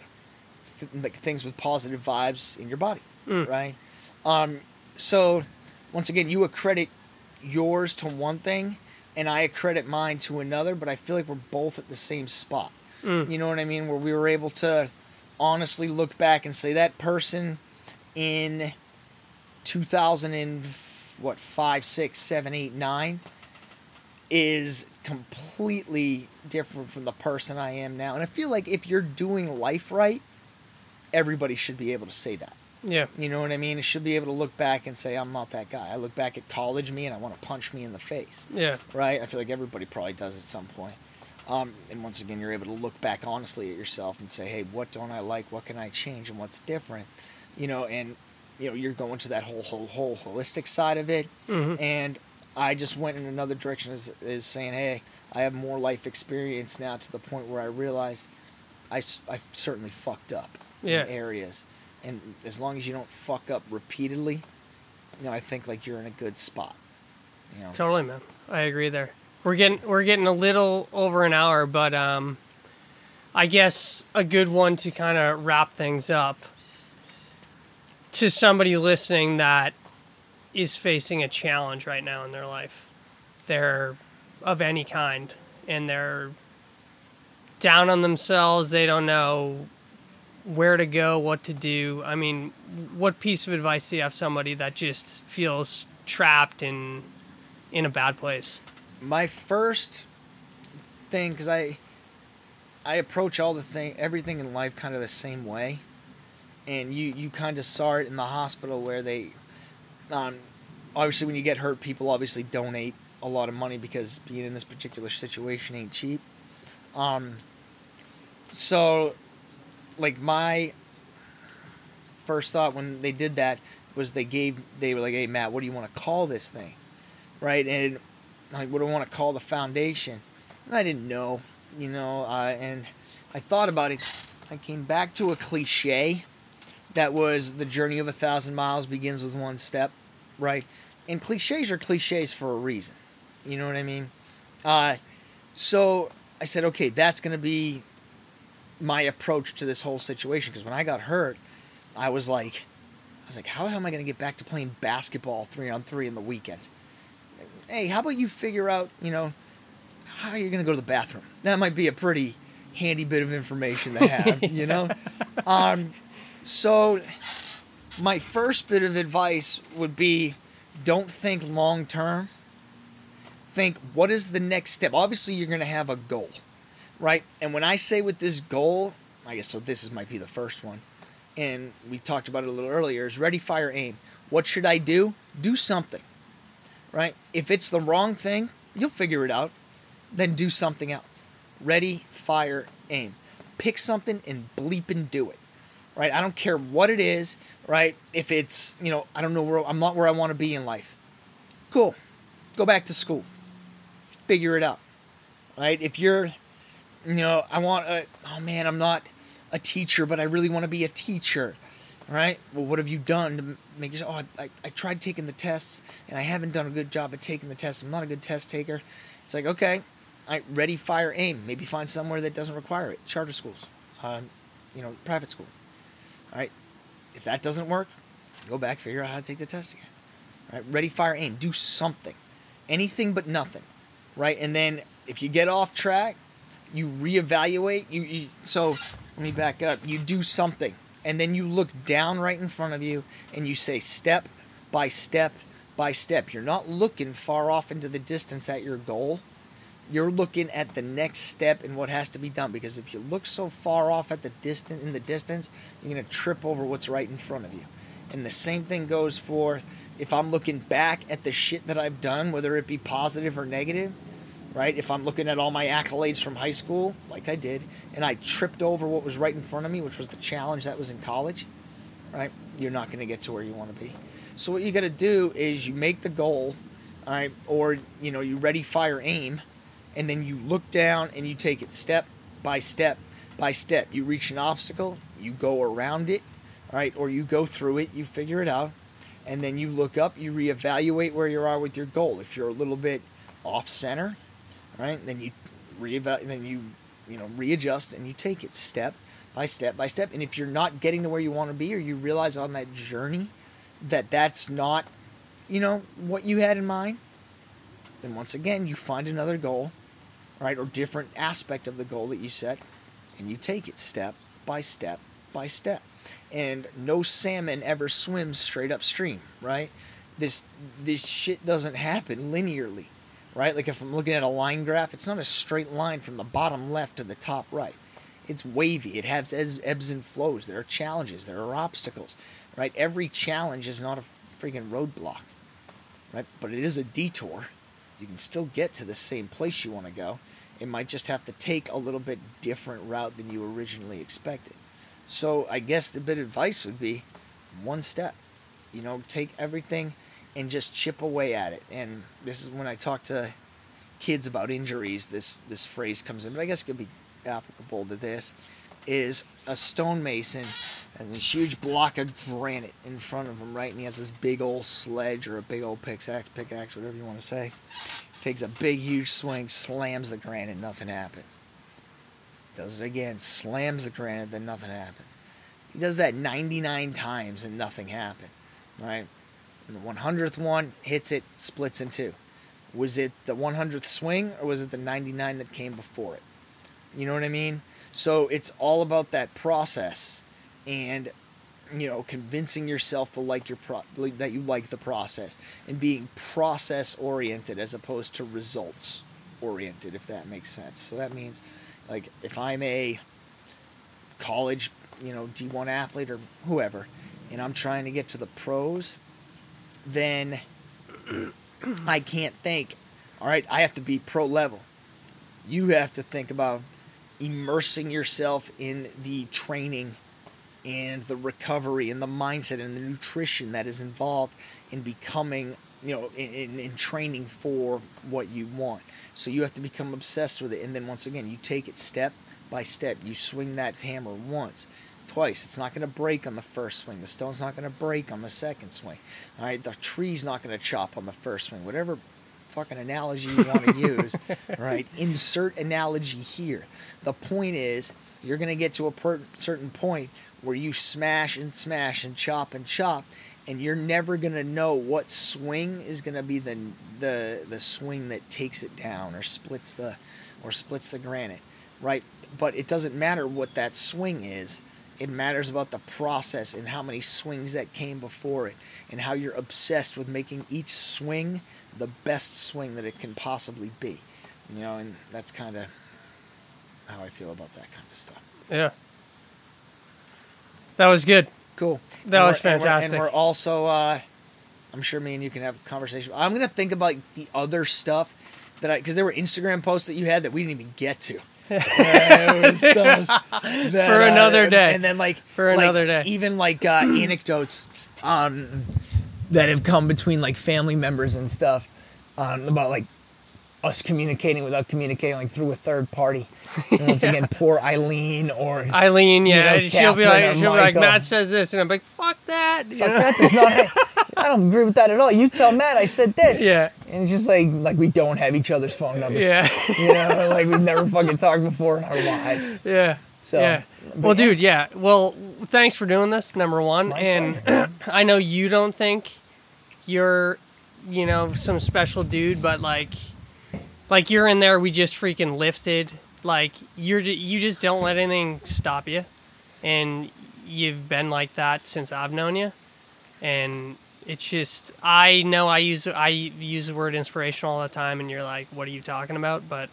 th- like things with positive vibes in your body, Mm. right? Um, so once again, you accredit yours to one thing, and I accredit mine to another. But I feel like we're both at the same spot. Mm. You know what I mean? Where we were able to honestly look back and say that person in 2000 and what five, six, seven, eight, nine is completely different from the person I am now. And I feel like if you're doing life right, everybody should be able to say that. Yeah. You know what I mean? It should be able to look back and say, I'm not that guy. I look back at college me and I want to punch me in the face. Yeah. Right? I feel like everybody probably does at some point. Um, and once again, you're able to look back honestly at yourself and say, hey, what don't I like? What can I change? And what's different? You know, and, you know, you're going to that whole, whole, whole holistic side of it. Mhm. And I just went in another direction is, is saying, hey, I have more life experience now to the point where I realized I, I certainly fucked up Yeah. in areas. And as long as you don't fuck up repeatedly, you know, I think like you're in a good spot. You know, Totally, man. I agree there. We're getting we're getting a little over an hour, but um, I guess a good one to kind of wrap things up. To somebody listening that is facing a challenge right now in their life, they're of any kind, and they're down on themselves. They don't know where to go, what to do. I mean, what piece of advice do you have somebody that just feels trapped in in a bad place? my first thing, because I, I approach all the thing, everything in life kind of the same way, and you you kind of saw it in the hospital where they, um, obviously when you get hurt, people obviously donate a lot of money because being in this particular situation ain't cheap. Um, so, like my first thought when they did that was they gave they were like, "Hey Matt, what do you want to call this thing?" Right, and like, what do I want to call the foundation? And I didn't know, you know, uh, and I thought about it. I came back to a cliche that was the journey of a thousand miles begins with one step, right? And cliches are cliches for a reason. You know what I mean? Uh, so I said, okay, that's going to be my approach to this whole situation. Because when I got hurt, I was like, I was like, how the hell am I going to get back to playing basketball three on three in the weekend? Hey, how about you figure out, you know, how are you going to go to the bathroom? That might be a pretty handy bit of information to have, you know? Um, so, my first bit of advice would be don't think long term. Think, what is the next step? Obviously, you're going to have a goal, right? And when I say with this goal, I guess so, this is, might be the first one. And we talked about it a little earlier is ready, fire, aim. What should I do? Do something, right? If it's the wrong thing, you'll figure it out. Then do something else. Ready, fire, aim. Pick something and bleep and do it right? I don't care what it is, right? If it's, you know, I don't know where I'm not where I want to be in life. Cool. Go back to school. Figure it out. Right? If you're, you know, I want a, oh man, I'm not a teacher, but I really want to be a teacher. Right? Well, what have you done to make you? Oh, I, I tried taking the tests and I haven't done a good job at taking the tests. I'm not a good test taker. It's like, okay, right, ready, fire, aim. Maybe find somewhere that doesn't require it. Charter schools, uh, you know, private schools. All right. If that doesn't work, go back, figure out how to take the test again. All right. Ready, fire, aim. Do something. Anything but nothing. Right. And then if you get off track, you reevaluate. You, you so let me back up. You do something, and then you look down right in front of you, and you say step by step by step. You're not looking far off into the distance at your goal you're looking at the next step and what has to be done because if you look so far off at the distance in the distance you're going to trip over what's right in front of you. And the same thing goes for if i'm looking back at the shit that i've done whether it be positive or negative right? If i'm looking at all my accolades from high school like i did and i tripped over what was right in front of me which was the challenge that was in college right? You're not going to get to where you want to be. So what you got to do is you make the goal all right? Or you know you ready fire aim and then you look down and you take it step by step by step. You reach an obstacle, you go around it, right? Or you go through it, you figure it out, and then you look up, you reevaluate where you are with your goal. If you're a little bit off center, right? Then you reevaluate, then you you know readjust and you take it step by step by step. And if you're not getting to where you want to be, or you realize on that journey that that's not you know what you had in mind, then once again you find another goal right, or different aspect of the goal that you set, and you take it step by step by step. And no salmon ever swims straight upstream, right? This this shit doesn't happen linearly, right? Like if I'm looking at a line graph, it's not a straight line from the bottom left to the top right. It's wavy. It has ebbs and flows. There are challenges. There are obstacles, right? Every challenge is not a freaking roadblock, right? But it is a detour. You can still get to the same place you want to go it might just have to take a little bit different route than you originally expected. So I guess the bit of advice would be one step. You know, take everything and just chip away at it. And this is when I talk to kids about injuries, this this phrase comes in, but I guess it could be applicable to this. Is a stonemason and this huge block of granite in front of him, right? And he has this big old sledge or a big old pickaxe, pickaxe, whatever you want to say takes a big, huge swing, slams the granite, nothing happens. Does it again, slams the granite, then nothing happens. He does that 99 times and nothing happened, right? And the 100th one hits it, splits in two. Was it the 100th swing or was it the 99 that came before it? You know what I mean? So it's all about that process and you know convincing yourself to like your pro- that you like the process and being process oriented as opposed to results oriented if that makes sense. So that means like if i'm a college you know d1 athlete or whoever and i'm trying to get to the pros then i can't think all right i have to be pro level. You have to think about immersing yourself in the training and the recovery and the mindset and the nutrition that is involved in becoming you know in, in, training for what you want. So you have to become obsessed with it. And then once again you take it step by step. You swing that hammer once twice. It's not going to break on the first swing. The stone's not going to break on the second swing. All right? The tree's not going to chop on the first swing. Whatever fucking analogy you want to use, right? Insert analogy here. The point is, you're going to get to a per- certain point where you smash and smash and chop and chop, and you're never going to know what swing is going to be the, the the swing that takes it down or splits the or splits the granite, right? But it doesn't matter what that swing is. It matters about the process and how many swings that came before it and how you're obsessed with making each swing the best swing that it can possibly be. You know, and that's kind of how I feel about that kind of stuff. Yeah. That was good. Cool. That And was we're- and we're- fantastic. And we're, also, uh, I'm sure me and you can have a conversation. I'm gonna think about the other stuff that I, because there were Instagram posts that you had that we didn't even get to. There was stuff that, For another and- day. And then like For like, another day. even like uh, anecdotes um, that have come between like family members and stuff um, about like us communicating without communicating like through a third party. And once again, poor Eileen or Eileen, yeah, know, she'll be like, she'll be like, Matt says this, and I'm like, fuck that. you Fuck that does not. I don't agree with that at all. You tell Matt I said this. Yeah, And it's just like like we don't have each other's phone numbers. yeah, You know, like we've never fucking talked before in our lives. yeah. So yeah. Well, yeah. dude, yeah. Well, thanks for doing this, number one. My and I know you don't think you're, you know, some special dude, but like, like you're in there. We just freaking lifted. Like you're, you just don't let anything stop you, and you've been like that since I've known you. And it's just, I know I use, I use the word inspirational all the time, and you're like, what are you talking about? But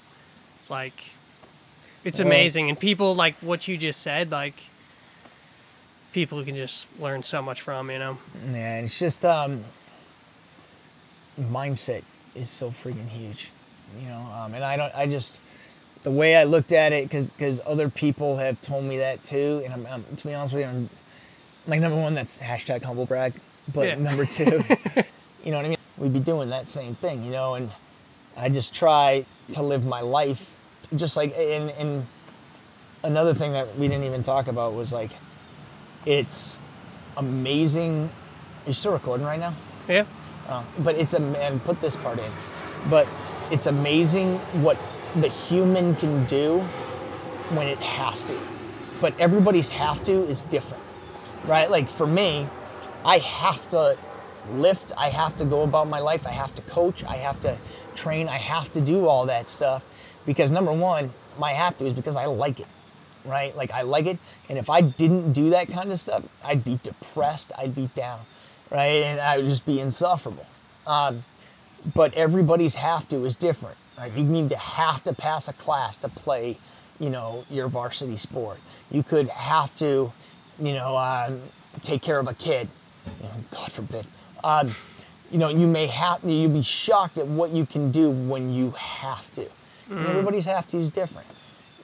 like, it's Well- amazing, and people like what you just said, like people can just learn so much from, you know. Yeah, it's just um, mindset is so freaking huge, you know. Um, and I don't, I just the way I looked at it, because because other people have told me that too. And I'm, I'm to be honest with you, I'm like number one, that's hashtag humble brag. But Yeah. number two, you know what I mean? We'd be doing that same thing, you know. And I just try to live my life, just like and and another thing that we didn't even talk about was like, it's amazing. Are you still recording right now? Yeah. Uh, but it's a and put this part in. But it's amazing what the human can do when it has to. But everybody's have to is different, right? Like for me, I have to lift. I have to go about my life. I have to coach. I have to train. I have to do all that stuff because number one, my have to is because I like it right? Like I like it, and if I didn't do that kind of stuff, I'd be depressed, I'd be down, right? And I would just be insufferable. Um, but everybody's have to is different. Right? You need to have to pass a class to play, you know, your varsity sport. You could have to, you know, um, take care of a kid. You know, God forbid. Um, you know, you may have you'll be shocked at what you can do when you have to. And everybody's have to is different.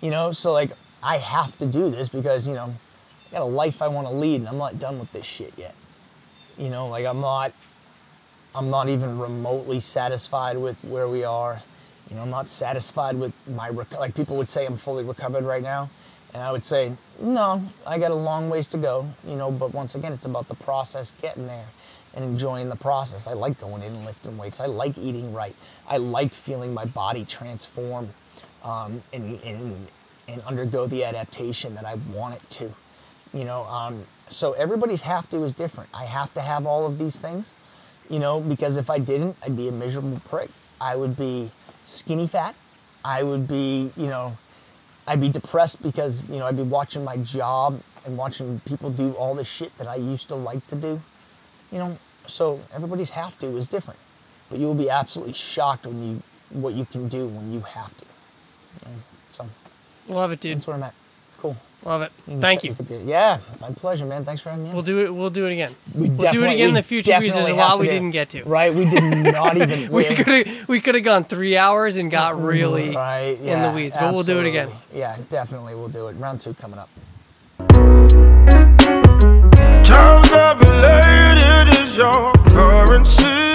You know, so like I have to do this because, you know, I got a life I want to lead and I'm not done with this shit yet. You know, like I'm not I'm not even remotely satisfied with where we are. You know, I'm not satisfied with my rec- like people would say I'm fully recovered right now, and I would say no, I got a long ways to go. You know, but once again, it's about the process getting there and enjoying the process. I like going in and lifting weights. I like eating right. I like feeling my body transform um, and, and and undergo the adaptation that I want it to. You know, um, so everybody's have to is different. I have to have all of these things you know, because if I didn't, I'd be a miserable prick. I would be skinny fat. I would be, you know, I'd be depressed because, you know, I'd be watching my job and watching people do all the shit that I used to like to do. You know, so everybody's have to is different. But you will be absolutely shocked when you what you can do when you have to. You know, so Love it, dude. that's where I'm at. Cool. Love it. Mm. Thank you. Yeah, my pleasure, man. Thanks for having me. We'll do it. We'll do it again. We will do it again in the future because there's a lot we didn't get to. Right, we did not even. we could have we could have gone three hours and got really right, yeah, in the weeds, but absolutely. we'll do it again. Yeah, definitely, we'll do it. Round two coming up. Times related is your currency.